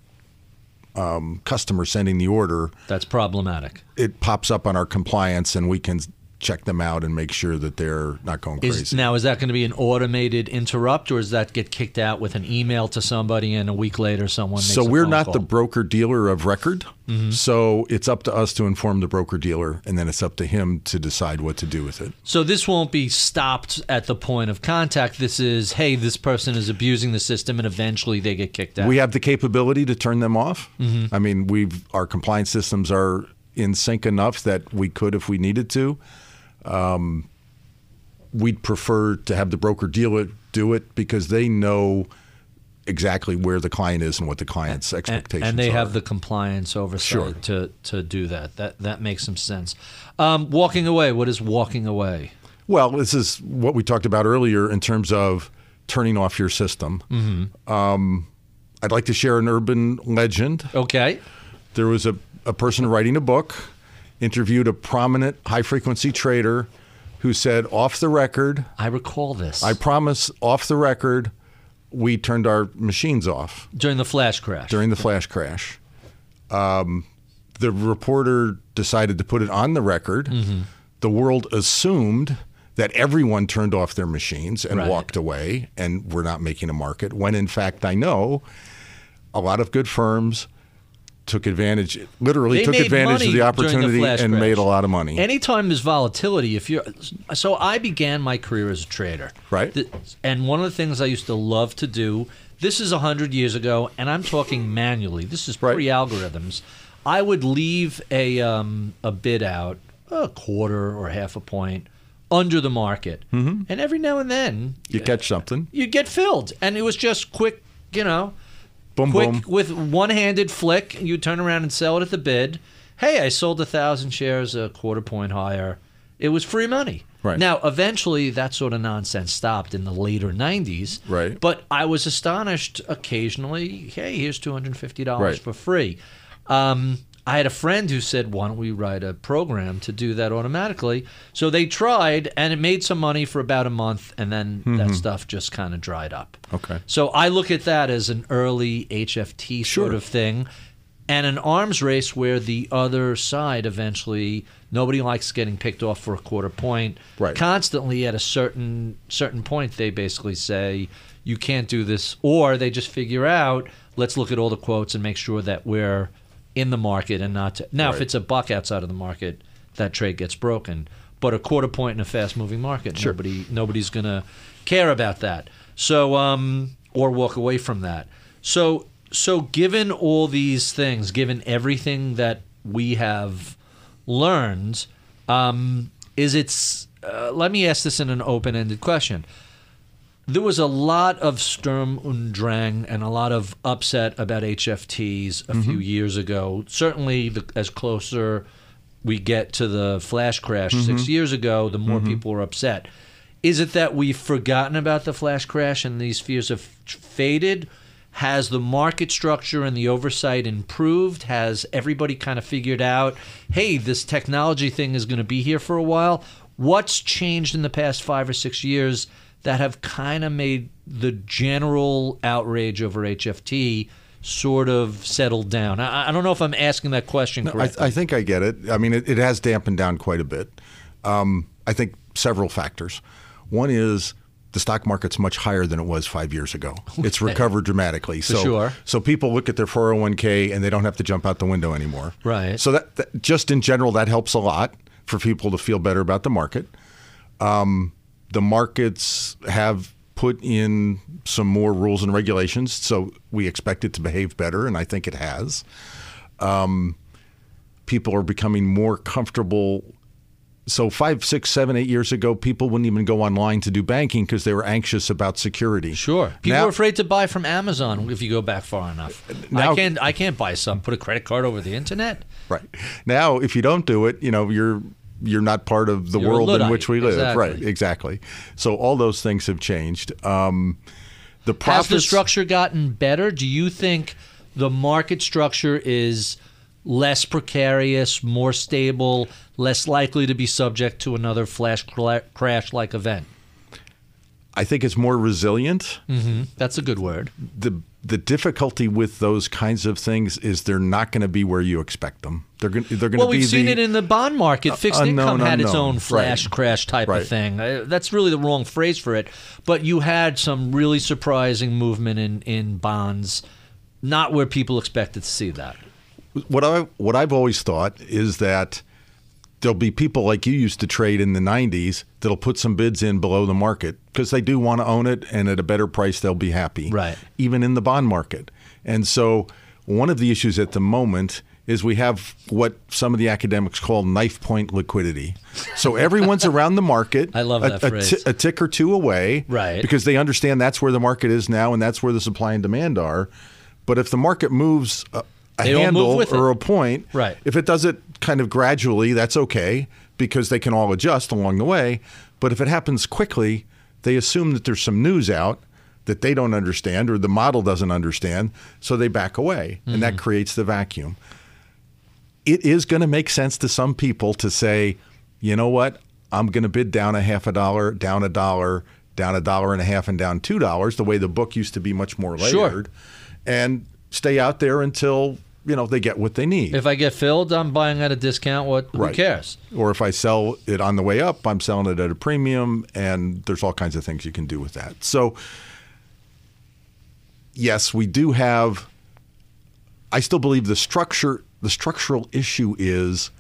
um, customer sending the order, That's problematic. it pops up on our compliance and we can check them out and make sure that they're not going Is, crazy. now, is that going to be an automated interrupt, or does that get kicked out with an email to somebody, and a week later someone makes so we're not call? the broker dealer of record. Mm-hmm. So it's up to us to inform the broker dealer, and then it's up to him to decide what to do with it. So this won't be stopped at the point of contact. This is, hey, this person is abusing the system, and eventually they get kicked out. We have the capability to turn them off. Mm-hmm. I mean, we've our compliance systems are in sync enough that we could if we needed to. Um, we'd prefer to have the broker dealer do it because they know exactly where the client is and what the client's and, expectations and they are. have the compliance oversight Sure. to to do that. That that makes some sense. Um, walking away. What is walking away? Well, this is what we talked about earlier in terms of turning off your system. Mm-hmm. Um, I'd like to share an urban legend. Okay. There was a, a person writing a book, interviewed a prominent high frequency trader who said, off the record, I recall this I promise, off the record, we turned our machines off during the flash crash. during the flash crash. Um, the reporter decided to put it on the record. Mm-hmm. The world assumed that everyone turned off their machines and Right. walked away and were not making a market, when in fact, I know a lot of good firms took advantage, literally They took advantage of the opportunity flash and crash. made a lot of money. Anytime there's volatility, if you're so, I began my career as a trader, Right. And one of the things I used to love to do. This is hundred years ago, and I'm talking manually. This is Right. pre-algorithms. I would leave a um, a bid out a quarter or half a point under the market, mm-hmm. and every now and then You catch something. you get filled, and it was just quick, you know, Boom, quick boom. with one-handed flick. You turn around and sell it at the bid. Hey, I sold a thousand shares a quarter point higher. It was free money. Right. Now, eventually, that sort of nonsense stopped in the later '90s. Right. But I was astonished occasionally. Hey, here's two hundred fifty dollars Right. for free. Um, I had a friend who said, "Why don't we write a program to do that automatically?" So they tried, and it made some money for about a month, and then that stuff just kind of dried up. Mm-hmm. Okay. So I look at that as an early HFT sort Sure. of thing, and an arms race where the other side eventually nobody likes getting picked off for a quarter point. Right. Constantly at a certain certain point, they basically say you can't do this, or they just figure out let's look at all the quotes and make sure that we're in the market and not to, now if it's a buck outside of the market, that trade gets broken. But a quarter point in a fast moving market, Sure. nobody nobody's gonna care about that. So um, or walk away from that. So so given all these things, given everything that we have learned, um, is it's uh, let me ask this in an open ended question. There was a lot of Sturm und Drang and a lot of upset about HFTs a few mm-hmm. years ago. Certainly, the, as closer we get to the flash crash six mm-hmm. years ago, the more mm-hmm. people are upset. Is it that we've forgotten about the flash crash and these fears have faded? Has the market structure and the oversight improved? Has everybody kind of figured out, hey, this technology thing is going to be here for a while? What's changed in the past five or six years that have kind of made the general outrage over HFT sort of settled down? I, I don't know if I'm asking that question I, correctly. I think I get it. I mean, it, it has dampened down quite a bit. Um, I think several factors. One is the stock market's much higher than it was five years ago. It's recovered dramatically. so, sure. so people look at their 401k and they don't have to jump out the window anymore. Right. So that, that just in general, that helps a lot for people to feel better about the market. Um, the markets have put in some more rules and regulations, so we expect it to behave better, and I think it has. Um, people are becoming more comfortable. So five, six, seven, eight years ago, people wouldn't even go online to do banking because they were anxious about security. Sure. People Now- are afraid to buy from Amazon if you go back far enough. Now- I can't I can't buy some, put a credit card over the internet. Right. Now, if you don't do it, you know, you're you're not part of the You're world in which we live. Exactly. Right. Exactly. So all those things have changed. Um, the Has the structure gotten better? Do you think the market structure is less precarious, more stable, less likely to be subject to another flash crash like event? I think it's more resilient. That's a good word. The the difficulty with those kinds of things is they're not going to be where you expect them. They're going they're going Well, to be Well, we've seen the, it in the bond market. Fixed unknown income had its own flash Right. crash type Right. of thing. Uh, that's really the wrong phrase for it. But you had some really surprising movement in, in bonds, not where people expected to see that. what I what I've always thought is that there'll be people like you used to trade in the 90s that'll put some bids in below the market because they do want to own it and at a better price they'll be happy. Right. Even in the bond market. And so one of the issues at the moment is we have what some of the academics call knife point liquidity. So everyone's around the market. I love a, that a phrase. ti- a tick or two away. Right. Because they understand that's where the market is now and that's where the supply and demand are. But if the market moves a, a move handle with it. or a point, Right. if it does it kind of gradually, that's okay because they can all adjust along the way. But if it happens quickly, they assume that there's some news out that they don't understand or the model doesn't understand, so they back away, and Mm-hmm. that creates the vacuum. It is going to make sense to some people to say, you know what, I'm going to bid down a half a dollar, down a dollar, down a dollar and a half, and down two dollars, the way the book used to be much more Sure. layered, and stay out there until you know they get what they need. If I get filled, I'm buying at a discount. What? Who Right. cares? or if I sell it on the way up, I'm selling it at a premium, and there's all kinds of things you can do with that. So, yes, we do have. I still believe the structure, the structural issue is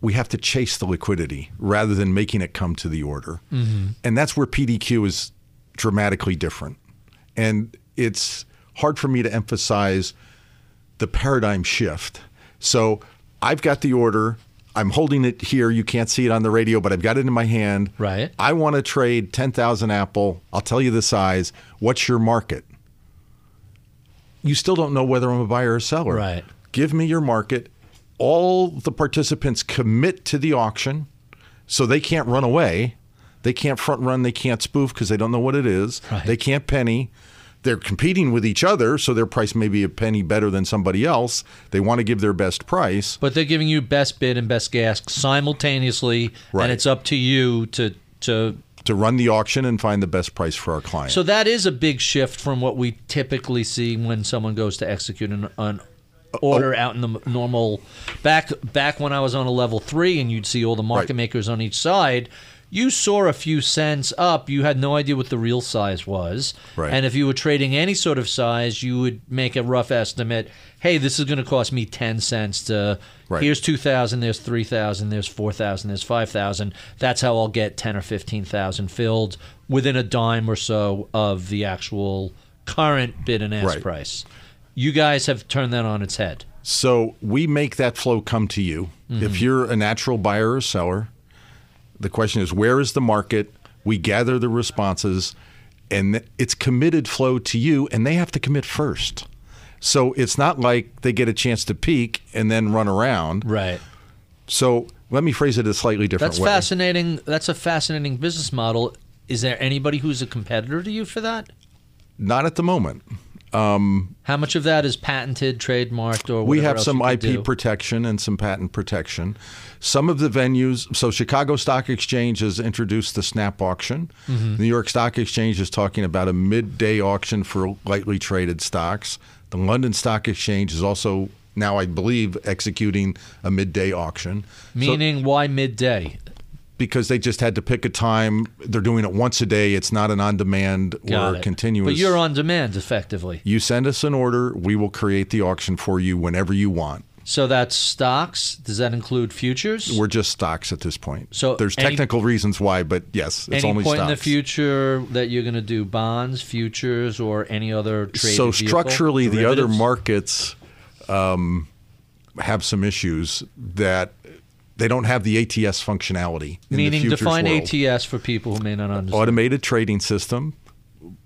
we have to chase the liquidity rather than making it come to the order, mm-hmm. and that's where PDQ is dramatically different. And it's hard for me to emphasize the paradigm shift. So I've got the order. I'm holding it here. You can't see it on the radio, but I've got it in my hand. Right. I want to trade 10,000 Apple. I'll tell you the size. What's your market? You still don't know whether I'm a buyer or seller. Right. Give me your market. All the participants commit to the auction so they can't run away. They can't front run. They can't spoof because they don't know what it is. Right. They can't penny. They're competing with each other, so their price may be a penny better than somebody else. They want to give their best price. But they're giving you best bid and best ask simultaneously, Right. and it's up to you to to. to run the auction and find the best price for our client. So that is a big shift from what we typically see when someone goes to execute an, an oh. order Oh. out in the normal. Back back when I was on a level three, and you'd see all the market Right. makers on each side. You saw a few cents up. You had no idea what the real size was. Right. And if you were trading any sort of size, you would make a rough estimate. Hey, this is going to cost me 10 cents to. Right. Here's 2,000, there's 3,000, there's 4,000, there's 5,000. That's how I'll get 10 or 15,000 filled within a dime or so of the actual current bid and ask Right. price. You guys have turned that on its head. So we make that flow come to you. Mm-hmm. If you're a natural buyer or seller, the question is where is the market? We gather the responses, and it's committed flow to you, and they have to commit first. So it's not like they get a chance to peek and then run around. Right. So let me phrase it a slightly different That's way. That's fascinating. That's a fascinating business model. Is there anybody who's a competitor to you for that? Not at the moment. How much of that is patented, trademarked, or We have some IP do? protection and some patent protection. Some of the venues, so Chicago Stock Exchange has introduced the Snap auction. Mm-hmm. New York Stock Exchange is talking about a midday auction for lightly traded stocks. The London Stock Exchange is also now, I believe, executing a midday auction. So- Meaning, why midday? Because they just had to pick a time. They're doing it once a day. It's not an on demand Got or it. continuous. But you're on demand, effectively. You send us an order, we will create the auction for you whenever you want. So that's stocks. Does that include futures? We're just stocks at this point. So there's any- technical reasons why, but yes, it's any only point stocks. in the future that you're going to do bonds, futures, or any other trade? so structurally, the other markets um, have some issues that they don't have the ATS functionality. In meaning define world. ATS for people who may not understand. automated trading system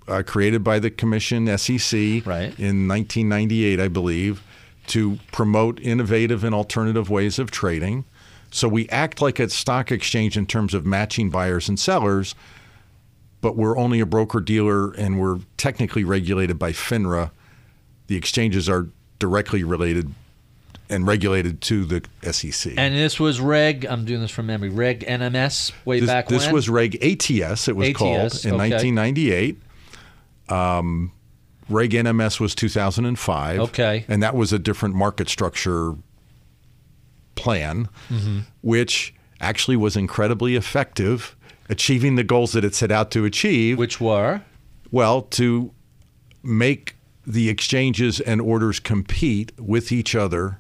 uh, created by the commission SEC Right. in 1998, I believe, to promote innovative and alternative ways of trading. So we act like a stock exchange in terms of matching buyers and sellers, but we're only a broker dealer and we're technically regulated by FINRA. The exchanges are directly related and regulated to the SEC. And this was Reg. I'm doing this from memory. Reg NMS way this, back this when. was Reg ATS, it was ATS, called in okay. 1998. Um, Reg NMS was 2005. Okay. And that was a different market structure plan, Mm-hmm. which actually was incredibly effective, achieving the goals that it set out to achieve. which were Well, to make the exchanges and orders compete with each other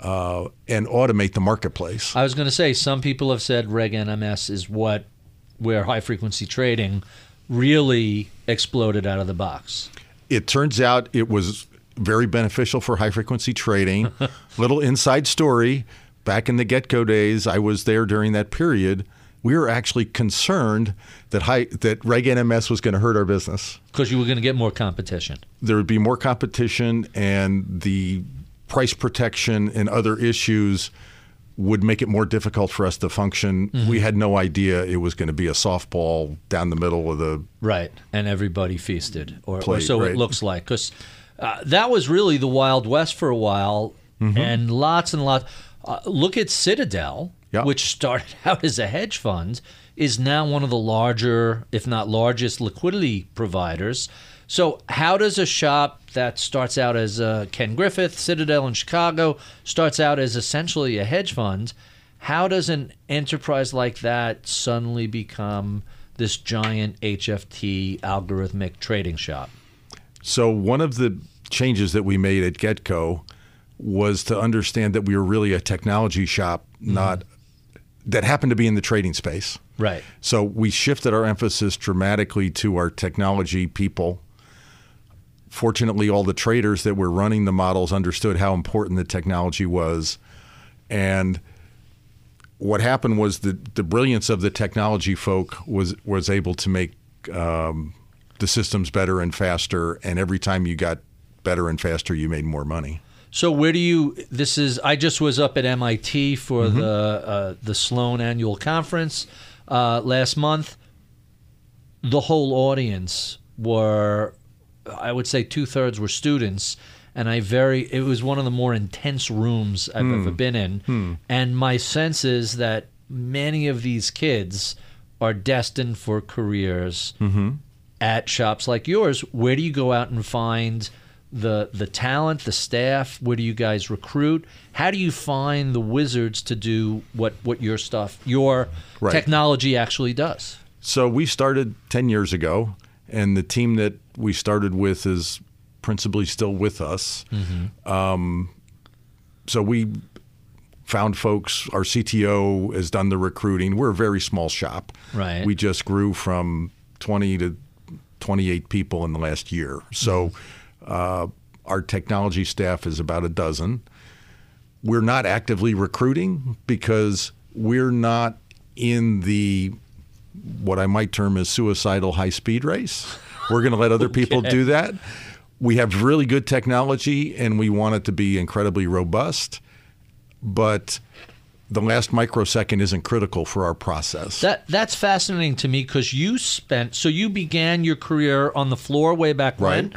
uh, and automate the marketplace. I was going to say some people have said Reg NMS is what where high frequency trading really exploded out of the box. It turns out it was very beneficial for high frequency trading. Little inside story back in the Getco days, I was there during that period. We were actually concerned that high, that Reg NMS was going to hurt our business. Because you were going to get more competition. There would be more competition, and the price protection and other issues would make it more difficult for us to function. We had no idea it was going to be a softball down the middle of the Right. And everybody feasted, or, or Plate, so it looks like. Because uh, that was really the Wild West for a while, Mm-hmm. and lots and lots. Uh, look at Citadel, Yeah. which started out as a hedge fund, is now one of the larger, if not largest, liquidity providers. So, how does a shop that starts out as uh, Ken Griffin, Citadel in Chicago, starts out as essentially a hedge fund? How does an enterprise like that suddenly become this giant HFT algorithmic trading shop? So one of the changes that we made at Getco was to understand that we were really a technology shop, not that happened to be in the trading space. Right. So we shifted our emphasis dramatically to our technology people fortunately, all the traders that were running the models understood how important the technology was. And what happened was the, the brilliance of the technology folk was, was able to make um, the systems better and faster. And every time you got better and faster, you made more money. So where do you? This is. I just was up at MIT for Mm-hmm. the uh, the Sloan annual conference uh, last month. The whole audience were, I would say, two thirds were students, and I very. It was one of the more intense rooms I've Hmm. ever been in, and my sense is that many of these kids are destined for careers Mm-hmm. at shops like yours. Where do you go out and find the the talent, the staff? Where do you guys recruit? How do you find the wizards to do what what your stuff, your Right. technology actually does? So we started 10 years ago, and the team that we started with is principally still with us. Um, so we found folks, our CTO has done the recruiting. We're a very small shop. Right. We just grew from 20 to 28 people in the last year. So uh, our technology staff is about a dozen. We're not actively recruiting because we're not in the what I might term as suicidal high speed race. We're going to let other people do that. We have really good technology and we want it to be incredibly robust, but the last microsecond isn't critical for our process. That that's fascinating to me because you spent so you began your career on the floor way back when.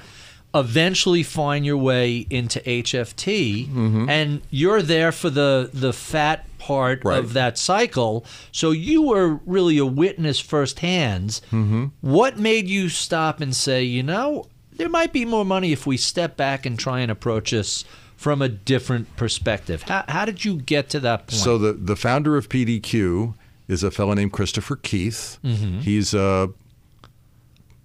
Eventually, find your way into HFT, mm-hmm. and you're there for the the fat part Right. of that cycle. So you were really a witness firsthand. Mm-hmm. What made you stop and say, you know, there might be more money if we step back and try and approach this from a different perspective? How, how did you get to that point? So the the founder of PDQ is a fellow named Christopher Keith. Mm-hmm. He's a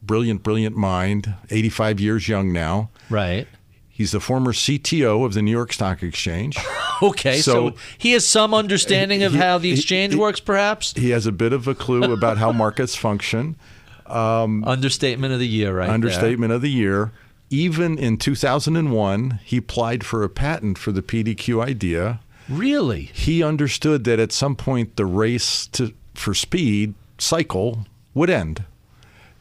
brilliant, brilliant mind. Eighty five years young now. right. He's the former CTO of the New York Stock Exchange. Okay, so, So- he has some understanding of He- how the exchange he- works, perhaps. he has a bit of a clue about how markets function. Understatement of the year, right? there. Understatement of the year. Even in 2001, he applied for a patent for the PDQ idea. Really? He understood that at some point the race to for speed cycle would end.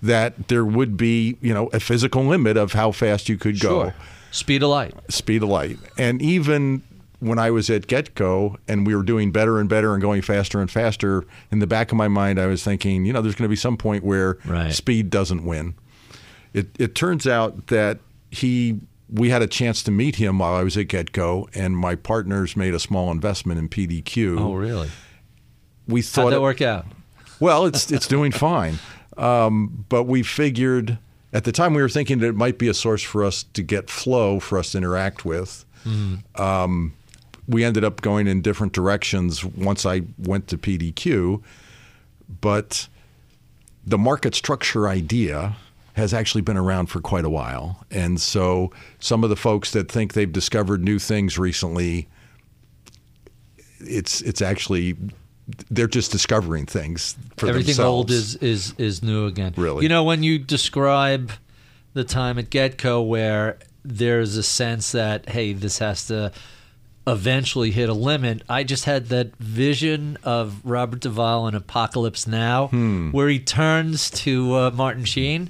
That there would be, you know, a physical limit of how fast you could go. Sure. Speed of light. speed of light. And even when I was at Getco and we were doing better and better and going faster and faster, in the back of my mind, I was thinking, you know, there's going to be some point where Right. speed doesn't win. It, it turns out that he, we had a chance to meet him while I was at Getco, and my partners made a small investment in PDQ. Oh, really? we How'd thought that it- work out? well, it's it's doing fine, um, but we figured at the time we were thinking that it might be a source for us to get flow for us to interact with. Um, we ended up going in different directions once I went to PDQ, but the market structure idea has actually been around for quite a while, and so some of the folks that think they've discovered new things recently, it's it's actually they're just discovering things for Everything themselves. old is, is is new again. Really? You know, when you describe the time at Getco where there's a sense that, hey, this has to eventually hit a limit, I just had that vision of Robert Duvall in Apocalypse Now, Hmm. where he turns to uh, Martin Sheen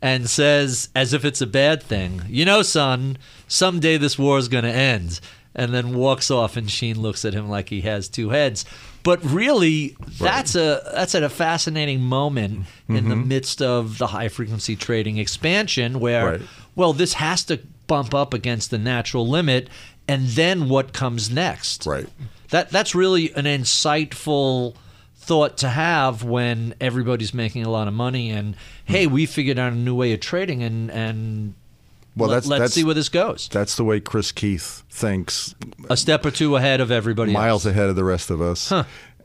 and says, as if it's a bad thing, you know, son, someday this war is going to end. And then walks off, and Sheen looks at him like he has two heads. But really, that's a that's at a fascinating moment in the mm-hmm. midst of the high frequency trading expansion, where Right. well, this has to bump up against the natural limit, and then what comes next? Right. That that's really an insightful thought to have when everybody's making a lot of money and hey, mm. we figured out a new way of trading and and Well, that's let's that's see where this goes. that's the way Chris Keith thinks, A step or two ahead of everybody miles else. ahead of the rest of us.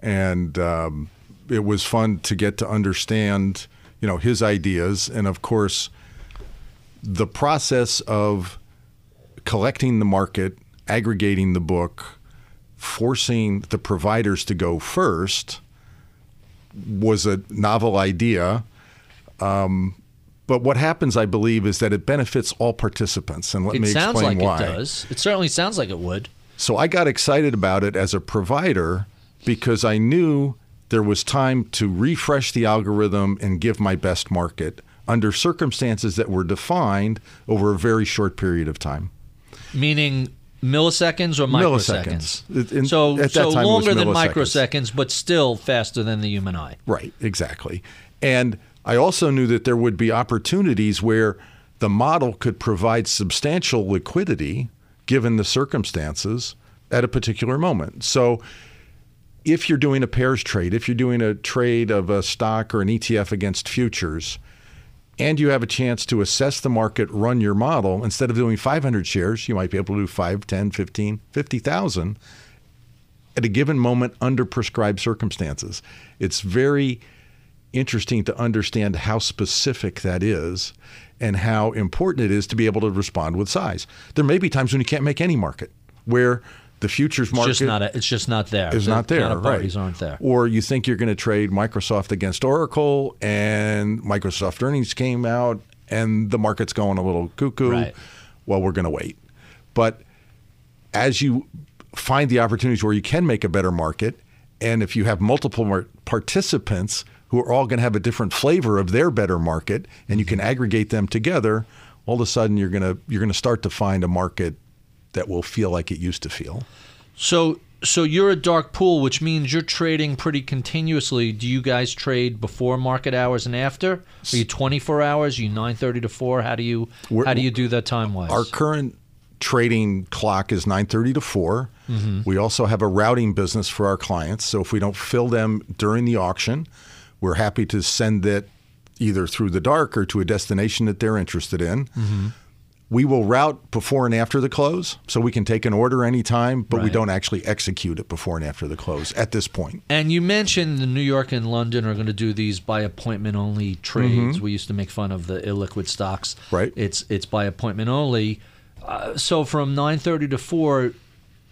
And um, it was fun to get to understand, you know, his ideas, and of course, the process of collecting the market, aggregating the book, forcing the providers to go first was a novel idea. Um, But what happens, I believe, is that it benefits all participants. And let It me sounds explain like why. it does. It certainly sounds like it would. So I got excited about it as a provider because I knew there was time to refresh the algorithm and give my best market under circumstances that were defined over a very short period of time. Meaning milliseconds or microseconds. Milliseconds. In- so at that so time, it was longer than microseconds, but still faster than the human eye. Right, exactly. And I also knew that there would be opportunities where the model could provide substantial liquidity given the circumstances at a particular moment. So if you're doing a pairs trade, if you're doing a trade of a stock or an ETF against futures, and you have a chance to assess the market, run your model, instead of doing 500 shares, you might be able to do 5, 10, 15, 50,000 at a given moment under prescribed circumstances. It's very interesting to understand how specific that is and how important it is to be able to respond with size. There may be times when you can't make any market where the futures It's market just not. A, it's just not there. The not there, right? aren't there. Or you think you're going to trade Microsoft against Oracle, and Microsoft earnings came out, and the market's going a little cuckoo. Right. Well, we're going to wait. But as you find the opportunities where you can make a better market, and if you have multiple participants who are all going to have a different flavor of their better market, and you can mm-hmm. aggregate them together, all of a sudden you're going to you're going to start to find a market that will feel like it used to feel. So so you're a dark pool, which means you're trading pretty continuously. Do you guys trade before market hours and after? Are you 24 hours? Are you 9:30 to 4? How do you We're- how do you do that time wise? Our current trading clock is 9:30 to 4. Mm-hmm. We also have a routing business for our clients, so if we don't fill them during the auction, we're happy to send it either through the dark or to a destination that they're interested in. We will route before and after the close, so we can take an order anytime, but we don't actually execute it before and after the close at this point. And you mentioned the New York and London are going to do these by appointment only trades. We used to make fun of the illiquid stocks. Mm-hmm. Right. It's it's by appointment only. Uh, so from 9:30 to 4,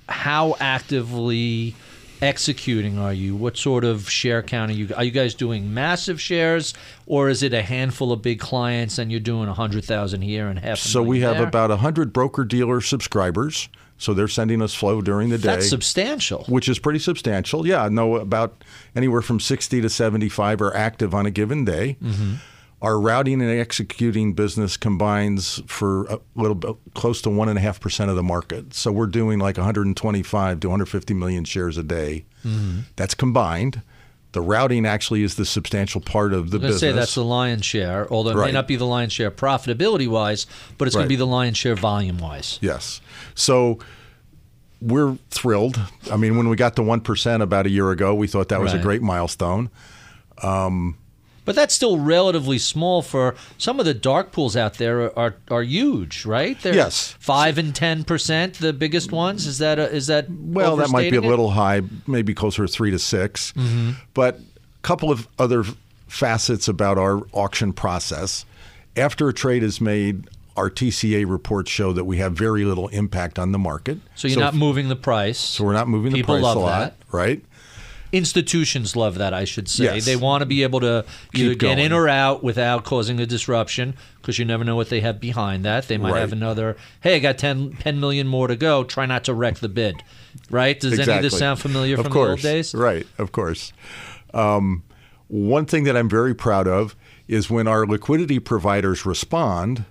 how actively executing are you? What sort of share count are you? Are you guys doing massive shares, or is it a handful of big clients and you're doing a 100,000 here and half? So we have there? about 100 broker dealer subscribers, so they're sending us flow during the day. That's substantial. which is pretty substantial. Yeah, no, about anywhere from 60 to 75 are active on a given day. Mm-hmm. Our routing and executing business combines for a little bit close to one and a half percent of the market. So we're doing like 125 to 150 million shares a day. Mm-hmm. That's combined. The routing actually is the substantial part of the I'm going to business. say that's the lion's share, although it may not be the lion's share profitability wise, but it's going to be the lion's share volume wise. Yes. So we're thrilled. I mean, when we got to 1% about a year ago, we thought that was a great milestone. Um, But that's still relatively small for some of the dark pools out there are are, huge, right? They're Yes. five and ten percent, the biggest ones. Is that a, is that Well, that might be a overstating it? little high, maybe closer to three to 6 Mm-hmm. But a couple of other facets about our auction process. After a trade is made, our TCA reports show that we have very little impact on the market. So you're not if- moving the price. So we're not moving the price a lot, that. right? Institutions love that, I should say. Yes. They want to be able to either Keep get in or out without causing a disruption because you never know what they have behind that. They might Right. have another, hey, I got 10, 10 million more to go. Try not to wreck the bid. Right? Does any of this sound familiar of from course. the old days? Right, of course. Um, one thing that I'm very proud of is when our liquidity providers respond,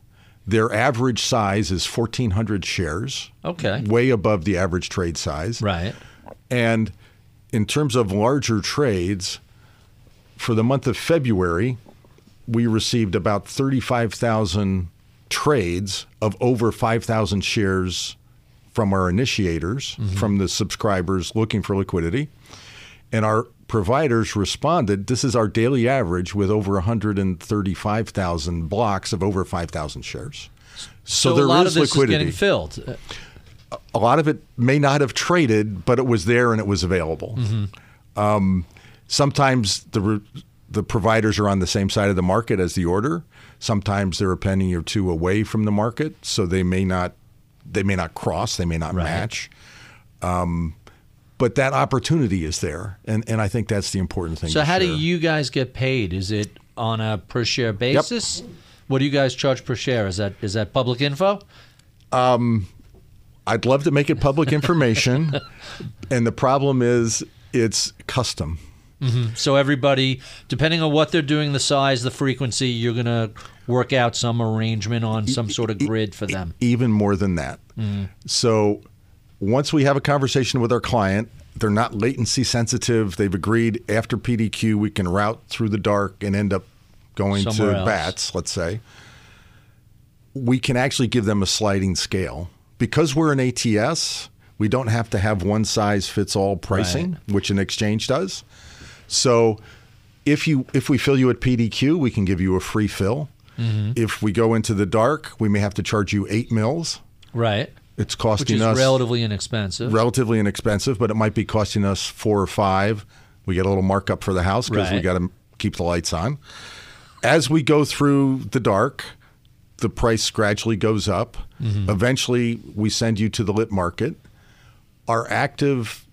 their average size is 1,400 shares, Okay. way above the average trade size. Right. And in terms of larger trades, for the month of February, we received about 35,000 trades of over 5,000 shares from our initiators, mm-hmm. from the subscribers looking for liquidity. And our providers responded this is our daily average with over 135,000 blocks of over 5,000 shares. So, So, there a lot is of this liquidity is getting filled. A lot of it may not have traded, but it was there and it was available. Um, sometimes the re- the providers are on the same side of the market as the order. Sometimes they're a penny or two away from the market, so they may not they may not cross, they may not Right. match. Um, but that opportunity is there, and and I think that's the important thing. So how do you guys get paid? Is it on a per share basis? What do you guys charge per share? Is that is that public info? I'd love to make it public information, and the problem is it's custom. Mm-hmm. So everybody, depending on what they're doing, the size, the frequency, you're gonna work out some arrangement on some sort of grid for them. even more than that. Mm-hmm. So once we have a conversation with our client, they're not latency sensitive. They've agreed after PDQ we can route through the dark and end up going Somewhere to else. BATS, let's say. We can actually give them a sliding scale. Because we're an ATS, we don't have to have one size fits all pricing, which an exchange does. So if you if we fill you at PDQ, we can give you a free fill. Mm-hmm. If we go into the dark, we may have to charge you eight mils. Right. It's Which costing is us relatively inexpensive. relatively inexpensive, but it might be costing us four or five. We get a little markup for the house because we got to keep the lights on. As we go through the dark, the price gradually goes up. Mm-hmm. Eventually, we send you to the lit market. Our active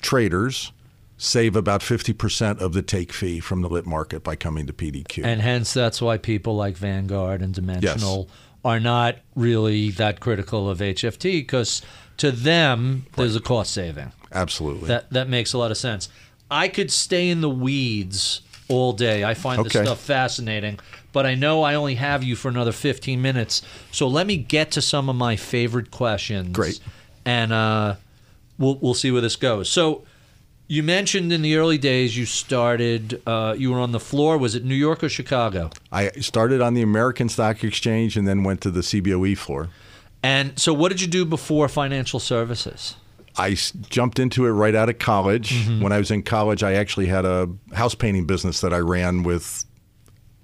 traders save about 50% of the take fee from the lit market by coming to PDQ. and hence that's why people like Vanguard and Dimensional are not really that critical of HFT because to them there's a cost saving. Absolutely. That that makes a lot of sense. I could stay in the weeds all day. I find this stuff fascinating, but I know I only have you for another 15 minutes. So let me get to some of my favorite questions. Great. And uh, we'll we'll see where this goes. So you mentioned in the early days you started uh, you were on the floor was it New York or Chicago? I started on the American Stock Exchange and then went to the CBOE floor. And so what did you do before financial services? I jumped into it right out of college. Mm-hmm. When I was in college, I actually had a house painting business that I ran with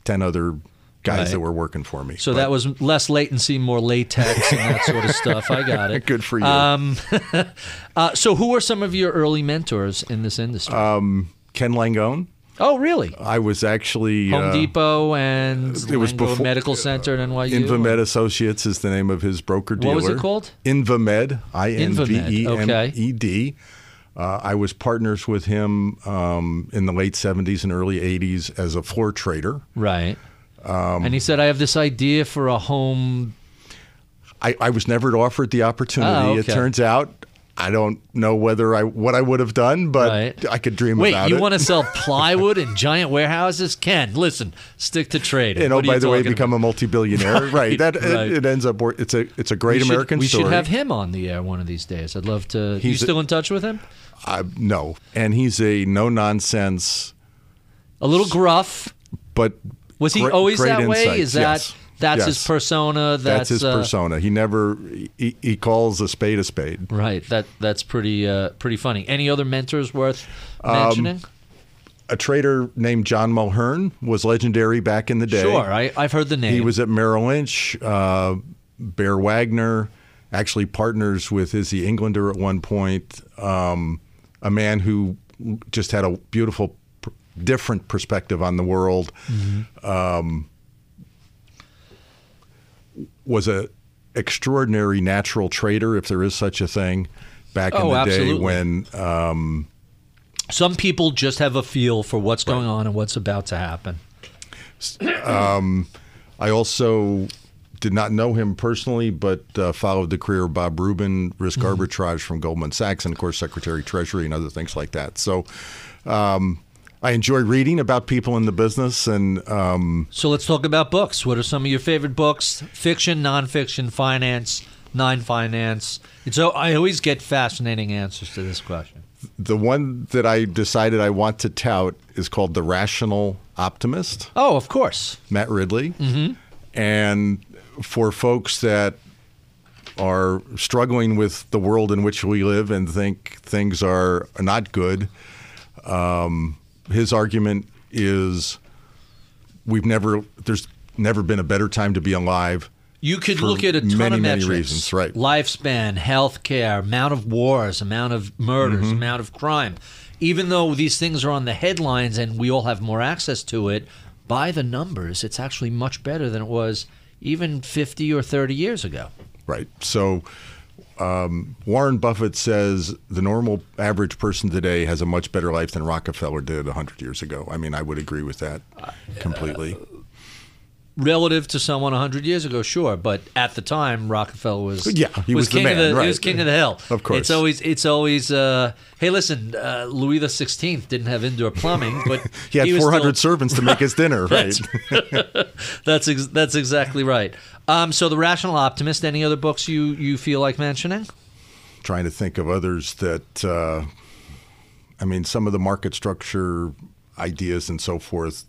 10 other guys Right. that were working for me. So But that was less latency, more latex and that sort of stuff. I got it. good for you. Um, uh, so, who were some of your early mentors in this industry? Ken Langone. oh, really? I was actually Home uh, Depot and it was before- Medical Center at NYU. Invemed Associates is the name of his broker dealer. What was it called? Invemed, I N V E M okay. E D. Uh, I was partners with him um, in the late 70s and early 80s as a floor trader. Right. Um, and he said, "I have this idea for a home." I, I was never offered the opportunity. Oh, It turns out I don't know whether I what I would have done, but Right. I could dream Wait, about you want to sell plywood in giant warehouses? Ken, listen, stick to trade. and oh, by the way, become a multi-billionaire. right. That it- right. It, ends up. It's a it's a great we should, American we story. should have him on the air one of these days. I'd love to. you He's a- still in touch with him? Uh, no, and he's a no nonsense, A little gruff. but Was he great- always great that way? insights. Is that Yes. That's his persona? That's, That's his uh, persona. He never he, he calls a spade a spade. Right. That that's pretty uh, pretty funny. Any other mentors worth Um, mentioning? A trader named John Mulheren was legendary back in the day. Sure, I, I've heard the name. He was at Merrill Lynch. Uh, Bear Wagner, actually partners with Izzy Englander at one point. Um, a man who just had a beautiful, pr- different perspective on the world. Mm-hmm. Um, was a extraordinary natural trader, if there is such a thing, back Oh, in the absolutely. day when um, Some people just have a feel for what's going on and what's about to happen. I also did not know him personally, but uh, followed the career of Bob Rubin, risk Mm-hmm. arbitrage from Goldman Sachs, and of course, Secretary Treasury and other things like that. So um, I enjoy reading about people in the business, and um, So let's talk about books. What are some of your favorite books? Fiction, nonfiction, finance, non-finance. It's so I always get fascinating answers to this question. the one that I decided I want to tout is called The Rational Optimist. Oh, of course. Matt Ridley. Mm-hmm. And for folks that are struggling with the world in which we live and think things are not good, um, his argument is we've never, there's never been a better time to be alive. You could look at a ton many, of many metrics. reasons, right. Lifespan, healthcare, amount of wars, amount of murders, Mm-hmm. amount of crime. Even though these things are on the headlines and we all have more access to it, by the numbers, it's actually much better than it was even 50 or 30 years ago. Right. So um, Warren Buffett says the normal average person today has a much better life than Uh, uh, Rockefeller did 100 years ago. I mean, I would agree with that completely. So relative to someone 100 years ago, sure, but at the time Rockefeller was Yeah, he was the king man, of the right. he was king of the hill. Of course. It's always it's always uh, hey listen, uh, Louis the 16th didn't have indoor plumbing, but He had was 400 still- servants to make his dinner, right? That's ex- that's exactly right. Um, so the Rational Optimist. Any other books you you feel like mentioning? Trying to think of others that, uh, I mean, some of the market structure ideas and so forth,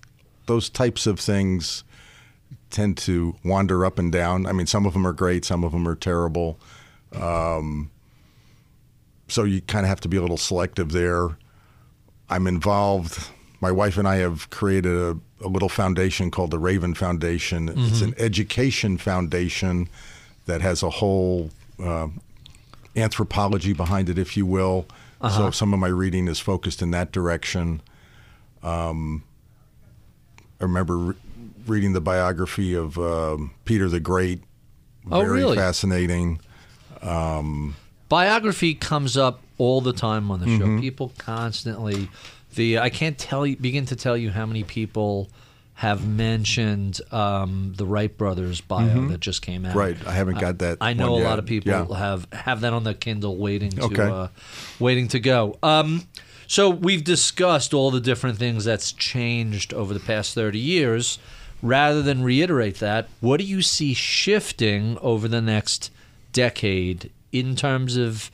those types of things tend to wander up and down. I mean, some of them are great, some of them are terrible. Um, so you kind of have to be a little selective there. I'm involved. My wife and I have created a, a little foundation called the Raven Foundation. It's an education foundation that has a whole uh, anthropology behind it, if you will. So some of my reading is focused in that direction. Um, I remember re- reading the biography of um, Peter the Great. Oh, Very really? fascinating. biography comes up all the time on the show. Mm-hmm. People constantly the I can't tell you begin to tell you how many people have mentioned um, the Wright brothers bio that just came out. Mm-hmm. Right. I haven't got that I know one a yet. lot of people Yeah. have have that on the Kindle waiting to Okay. uh, waiting to go. Um, so we've discussed all the different things that's changed over the past 30 years. Rather than reiterate that, what do you see shifting over the next decade in terms of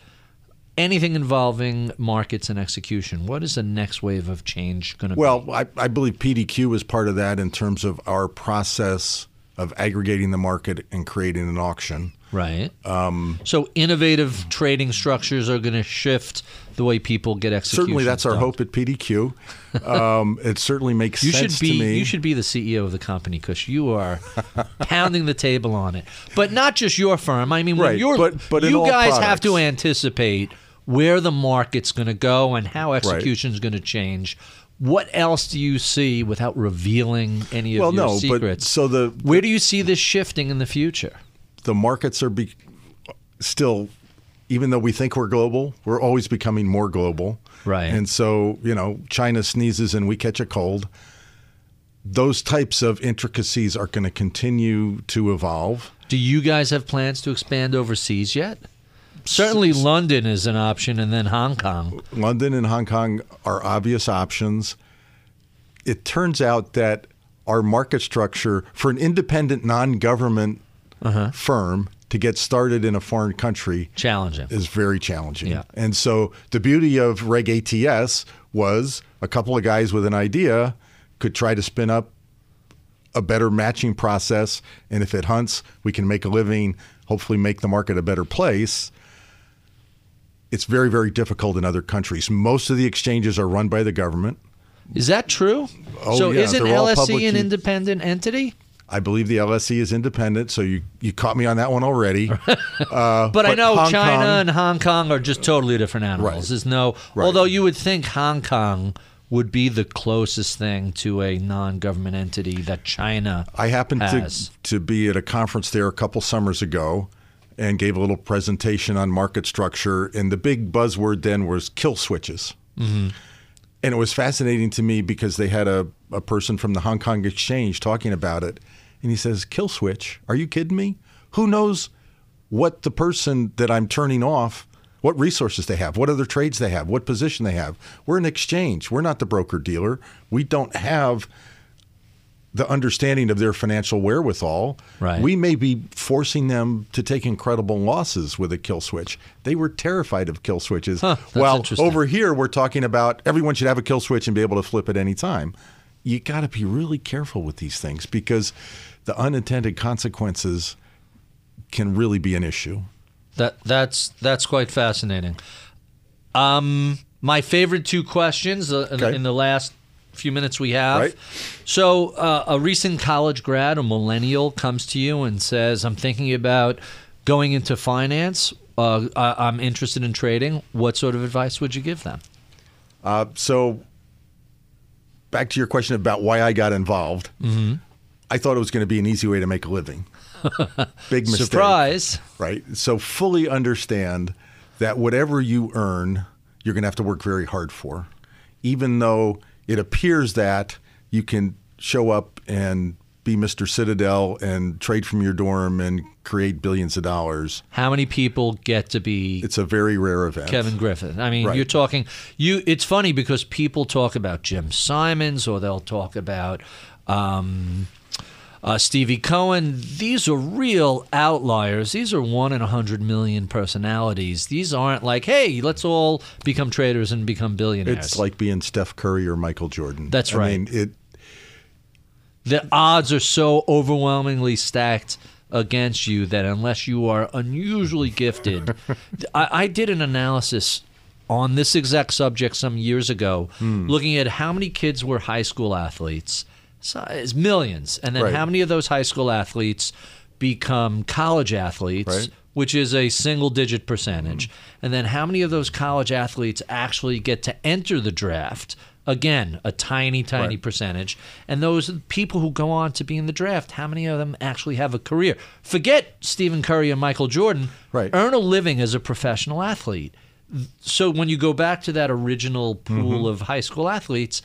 anything involving markets and execution? What is the next wave of change going to be? Well, I, I believe PDQ is part of that in terms of our process of aggregating the market and creating an auction. Right. Um, so innovative trading structures are going to shift the way people get executed. Certainly, that's our done. hope at PDQ. Um, it certainly makes You sense should be to me. you should be the CEO of the company because you are pounding the table on it. But not just your firm. I mean, Right, you're, but- but you guys have to anticipate where the market's going to go and how execution is going to change. What else do you see without revealing any of well, your no, but secrets? so the where do you see this shifting in the future? The markets are be, still, even though we think we're global, we're always becoming more global. Right. And so, you know, China sneezes and we catch a cold. Those types of intricacies are going to continue to evolve. Do you guys have plans to expand overseas yet? Certainly, London is an option, and then Hong Kong. London and Hong Kong are obvious options. It turns out that our market structure for an independent non government Uh-huh. firm to get started in a foreign country Challenging. is very challenging. Yeah. And so the beauty of Reg ATS was a couple of guys with an idea could try to spin up a better matching process. And if it hunts, we can make a living, hopefully make the market a better place. It's very, very difficult in other countries. Most of the exchanges are run by the government. Is that true? Oh, so yeah, isn't they're LSE an independent entity? I believe the LSE is independent, so you, you caught me on that one already. Uh, But, I know Hong China Kong- and Hong Kong are just totally different animals. Right. There's no, Right. although you would think Hong Kong would be the closest thing to a non-government entity that China I happened has. to, to be at a conference there a couple summers ago and gave a little presentation on market structure. And the big buzzword then was kill switches. Mm-hmm. And it was fascinating to me because they had a, a person from the Hong Kong Exchange talking about it. And he says, Kill switch? Are you kidding me? Who knows what the person that I'm turning off, what resources they have, what other trades they have, what position they have? We're an exchange. We're not the broker dealer. We don't have the understanding of their financial wherewithal. Right. We may be forcing them to take incredible losses with a kill switch. They were terrified of kill switches. Huh, well, over here we're talking about everyone should have a kill switch and be able to flip at any time. You got to be really careful with these things because the unintended consequences can really be an issue. That that's that's quite fascinating. Um, my favorite two questions uh, in, Okay. in the last few minutes we have. Right. So, uh, a recent college grad, a millennial, comes to you and says, "I'm thinking about going into finance. Uh, I, I'm interested in trading. What sort of advice would you give them?" Uh, so, back to your question about why I got involved. Mm-hmm. I thought it was going to be an easy way to make a living. Big mistake. Surprise! right? So fully understand that whatever you earn, you're going to have to work very hard for, even though it appears that you can show up and be Mr. Citadel and trade from your dorm and create billions of dollars. How many people get to be It's a very rare event. Ken Griffin? I mean, Right. you're talking you. It's funny because people talk about Jim Simons or they'll talk about. Um, uh, Stevie Cohen, these are real outliers. These are one in a hundred million personalities. These aren't like, hey, let's all become traders and become billionaires. It's like being Steph Curry or Michael Jordan. That's I right. mean, it the odds are so overwhelmingly stacked against you that unless you are unusually gifted, I, I did an analysis on this exact subject some years ago, Hmm. looking at how many kids were high school athletes. So it's millions, and then Right. how many of those high school athletes become college athletes, Right. which is a single digit percentage, and then how many of those college athletes actually get to enter the draft? Again, a tiny, tiny Right. percentage. And those people who go on to be in the draft, how many of them actually have a career? Forget Stephen Curry and Michael Jordan. Right. Earn a living as a professional athlete. So when you go back to that original pool Mm-hmm. of high school athletes,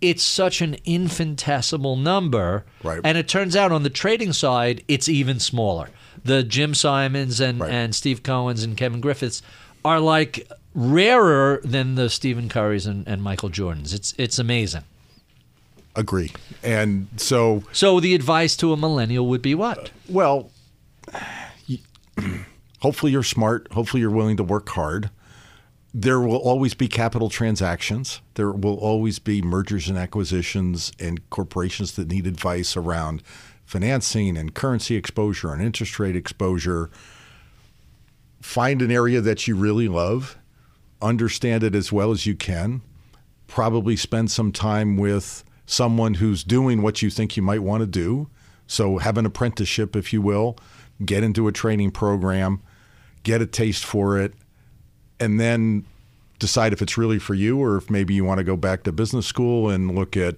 it's such an infinitesimal number. Right. And it turns out on the trading side, it's even smaller. The Jim Simons and, Right. and Steve Cohen's and Ken Griffins are like rarer than the Stephen Currys and, and Michael Jordans. It's it's amazing. agree. And so, So the advice to a millennial would be what? well, hopefully you're smart. Hopefully you're willing to work hard. There will always be capital transactions. There will always be mergers and acquisitions and corporations that need advice around financing and currency exposure and interest rate exposure. Find an area that you really love, understand it as well as you can, probably spend some time with someone who's doing what you think you might want to do. So, have an apprenticeship, if you will, get into a training program, get a taste for it, and then decide if it's really for you or if maybe you want to go back to business school and look at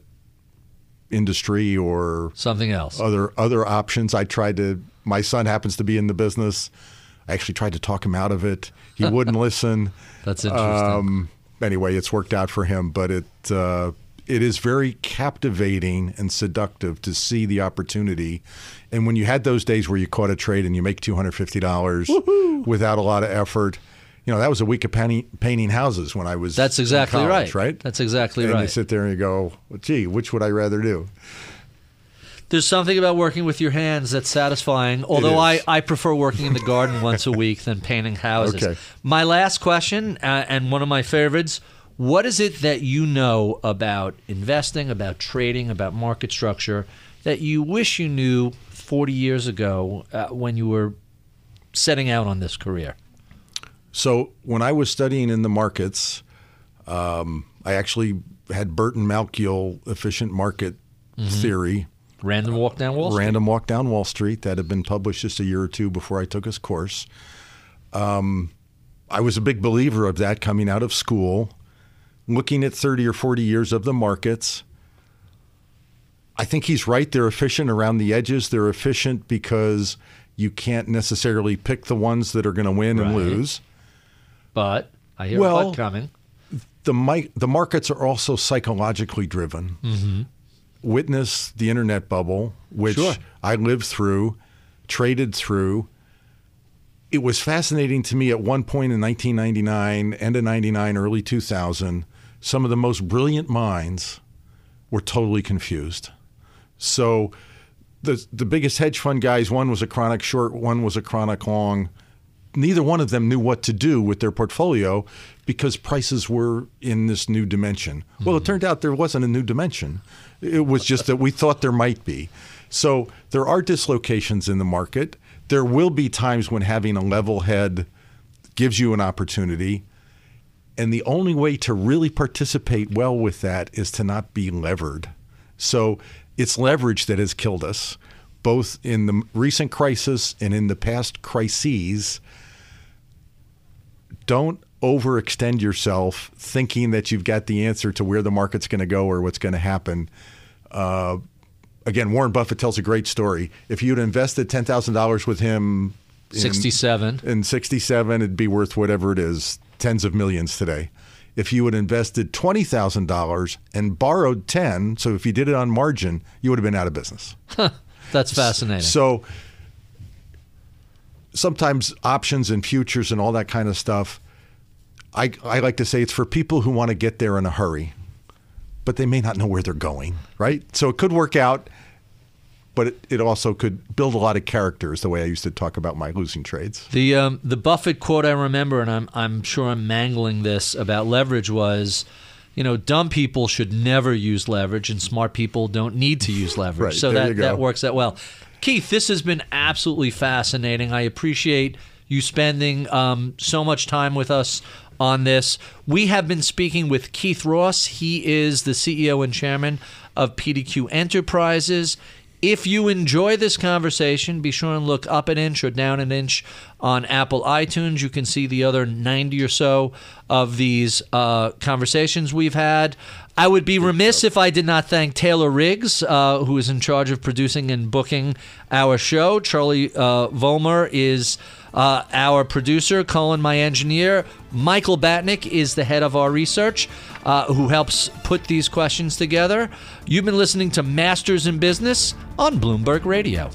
industry or Something else. other other options. I tried to. My son happens to be in the business. I actually tried to talk him out of it. He wouldn't listen. That's interesting. Um, anyway, it's worked out for him, but it uh, it is very captivating and seductive to see the opportunity. And when you had those days where you caught a trade and you make two hundred fifty dollars without a lot of effort. You know, that was a week of painting, painting houses when I was. That's exactly college, right. Right. That's exactly and right. you sit there and you go, well, "Gee, which would I rather do?" There's something about working with your hands that's satisfying. Although I. I prefer working in the garden once a week than painting houses. Okay. My last question, uh, and one of my favorites what is it that you know about investing, about trading, about market structure that you wish you knew 40 years ago uh, when you were setting out on this career? So when I was studying in the markets, um, I actually had Burton Malkiel efficient market theory, Random walk down Wall Street. random walk down Wall Street, that had been published just a year or two before I took his course. Um, I was a big believer of that coming out of school, looking at 30 or 40 years of the markets. I think he's right. They're efficient around the edges. They're efficient because you can't necessarily pick the ones that are going to win and lose. But I hear Well, coming. the the markets are also psychologically driven. Mm-hmm. Witness the internet bubble, which Sure. I lived through, traded through. It was fascinating to me at one point in 1999, end of 99, early 2000. Some of the most brilliant minds were totally confused. So the the biggest hedge fund guys, one was a chronic short, one was a chronic long. Neither one of them knew what to do with their portfolio because prices were in this new dimension. Well, it mm-hmm. turned out there wasn't a new dimension. It was just that we thought there might be. So there are dislocations in the market. There will be times when having a level head gives you an opportunity. And the only way to really participate well with that is to not be levered. So it's leverage that has killed us, both in the recent crisis and in the past crises. Don't overextend yourself thinking that you've got the answer to where the market's going to go or what's going to happen. Uh, again, Warren Buffett tells a great story. If you'd invested $10,000 with him in- 67. in 67 it'd be worth whatever it is tens of millions today if you had invested $20000 and borrowed 10 so if you did it on margin you would have been out of business That's fascinating. So sometimes options and futures and all that kind of stuff. I, I like to say it's for people who want to get there in a hurry, but they may not know where they're going, right? So it could work out, but it, it also could build a lot of characters. The way I used to talk about my losing trades. The um, the Buffett quote I remember, and I'm I'm sure I'm mangling this about leverage was, you know, dumb people should never use leverage, and smart people don't need to use leverage. Right, so that that works out well. Keith, this has been absolutely fascinating. I appreciate you spending um, so much time with us on this. We have been speaking with Keith Ross. He is the CEO and chairman of PDQ Enterprises. If you enjoy this conversation, be sure and look up an inch or down an inch on Apple iTunes. You can see the other 90 or so of these uh, conversations we've had. I would be remiss if I did not thank Taylor Riggs, uh, who is in charge of producing and booking our show. Charlie uh, Vollmer is uh, our producer, Colin, my engineer. Michael Batnick is the head of our research, uh, who helps put these questions together. You've been listening to Masters in Business on Bloomberg Radio.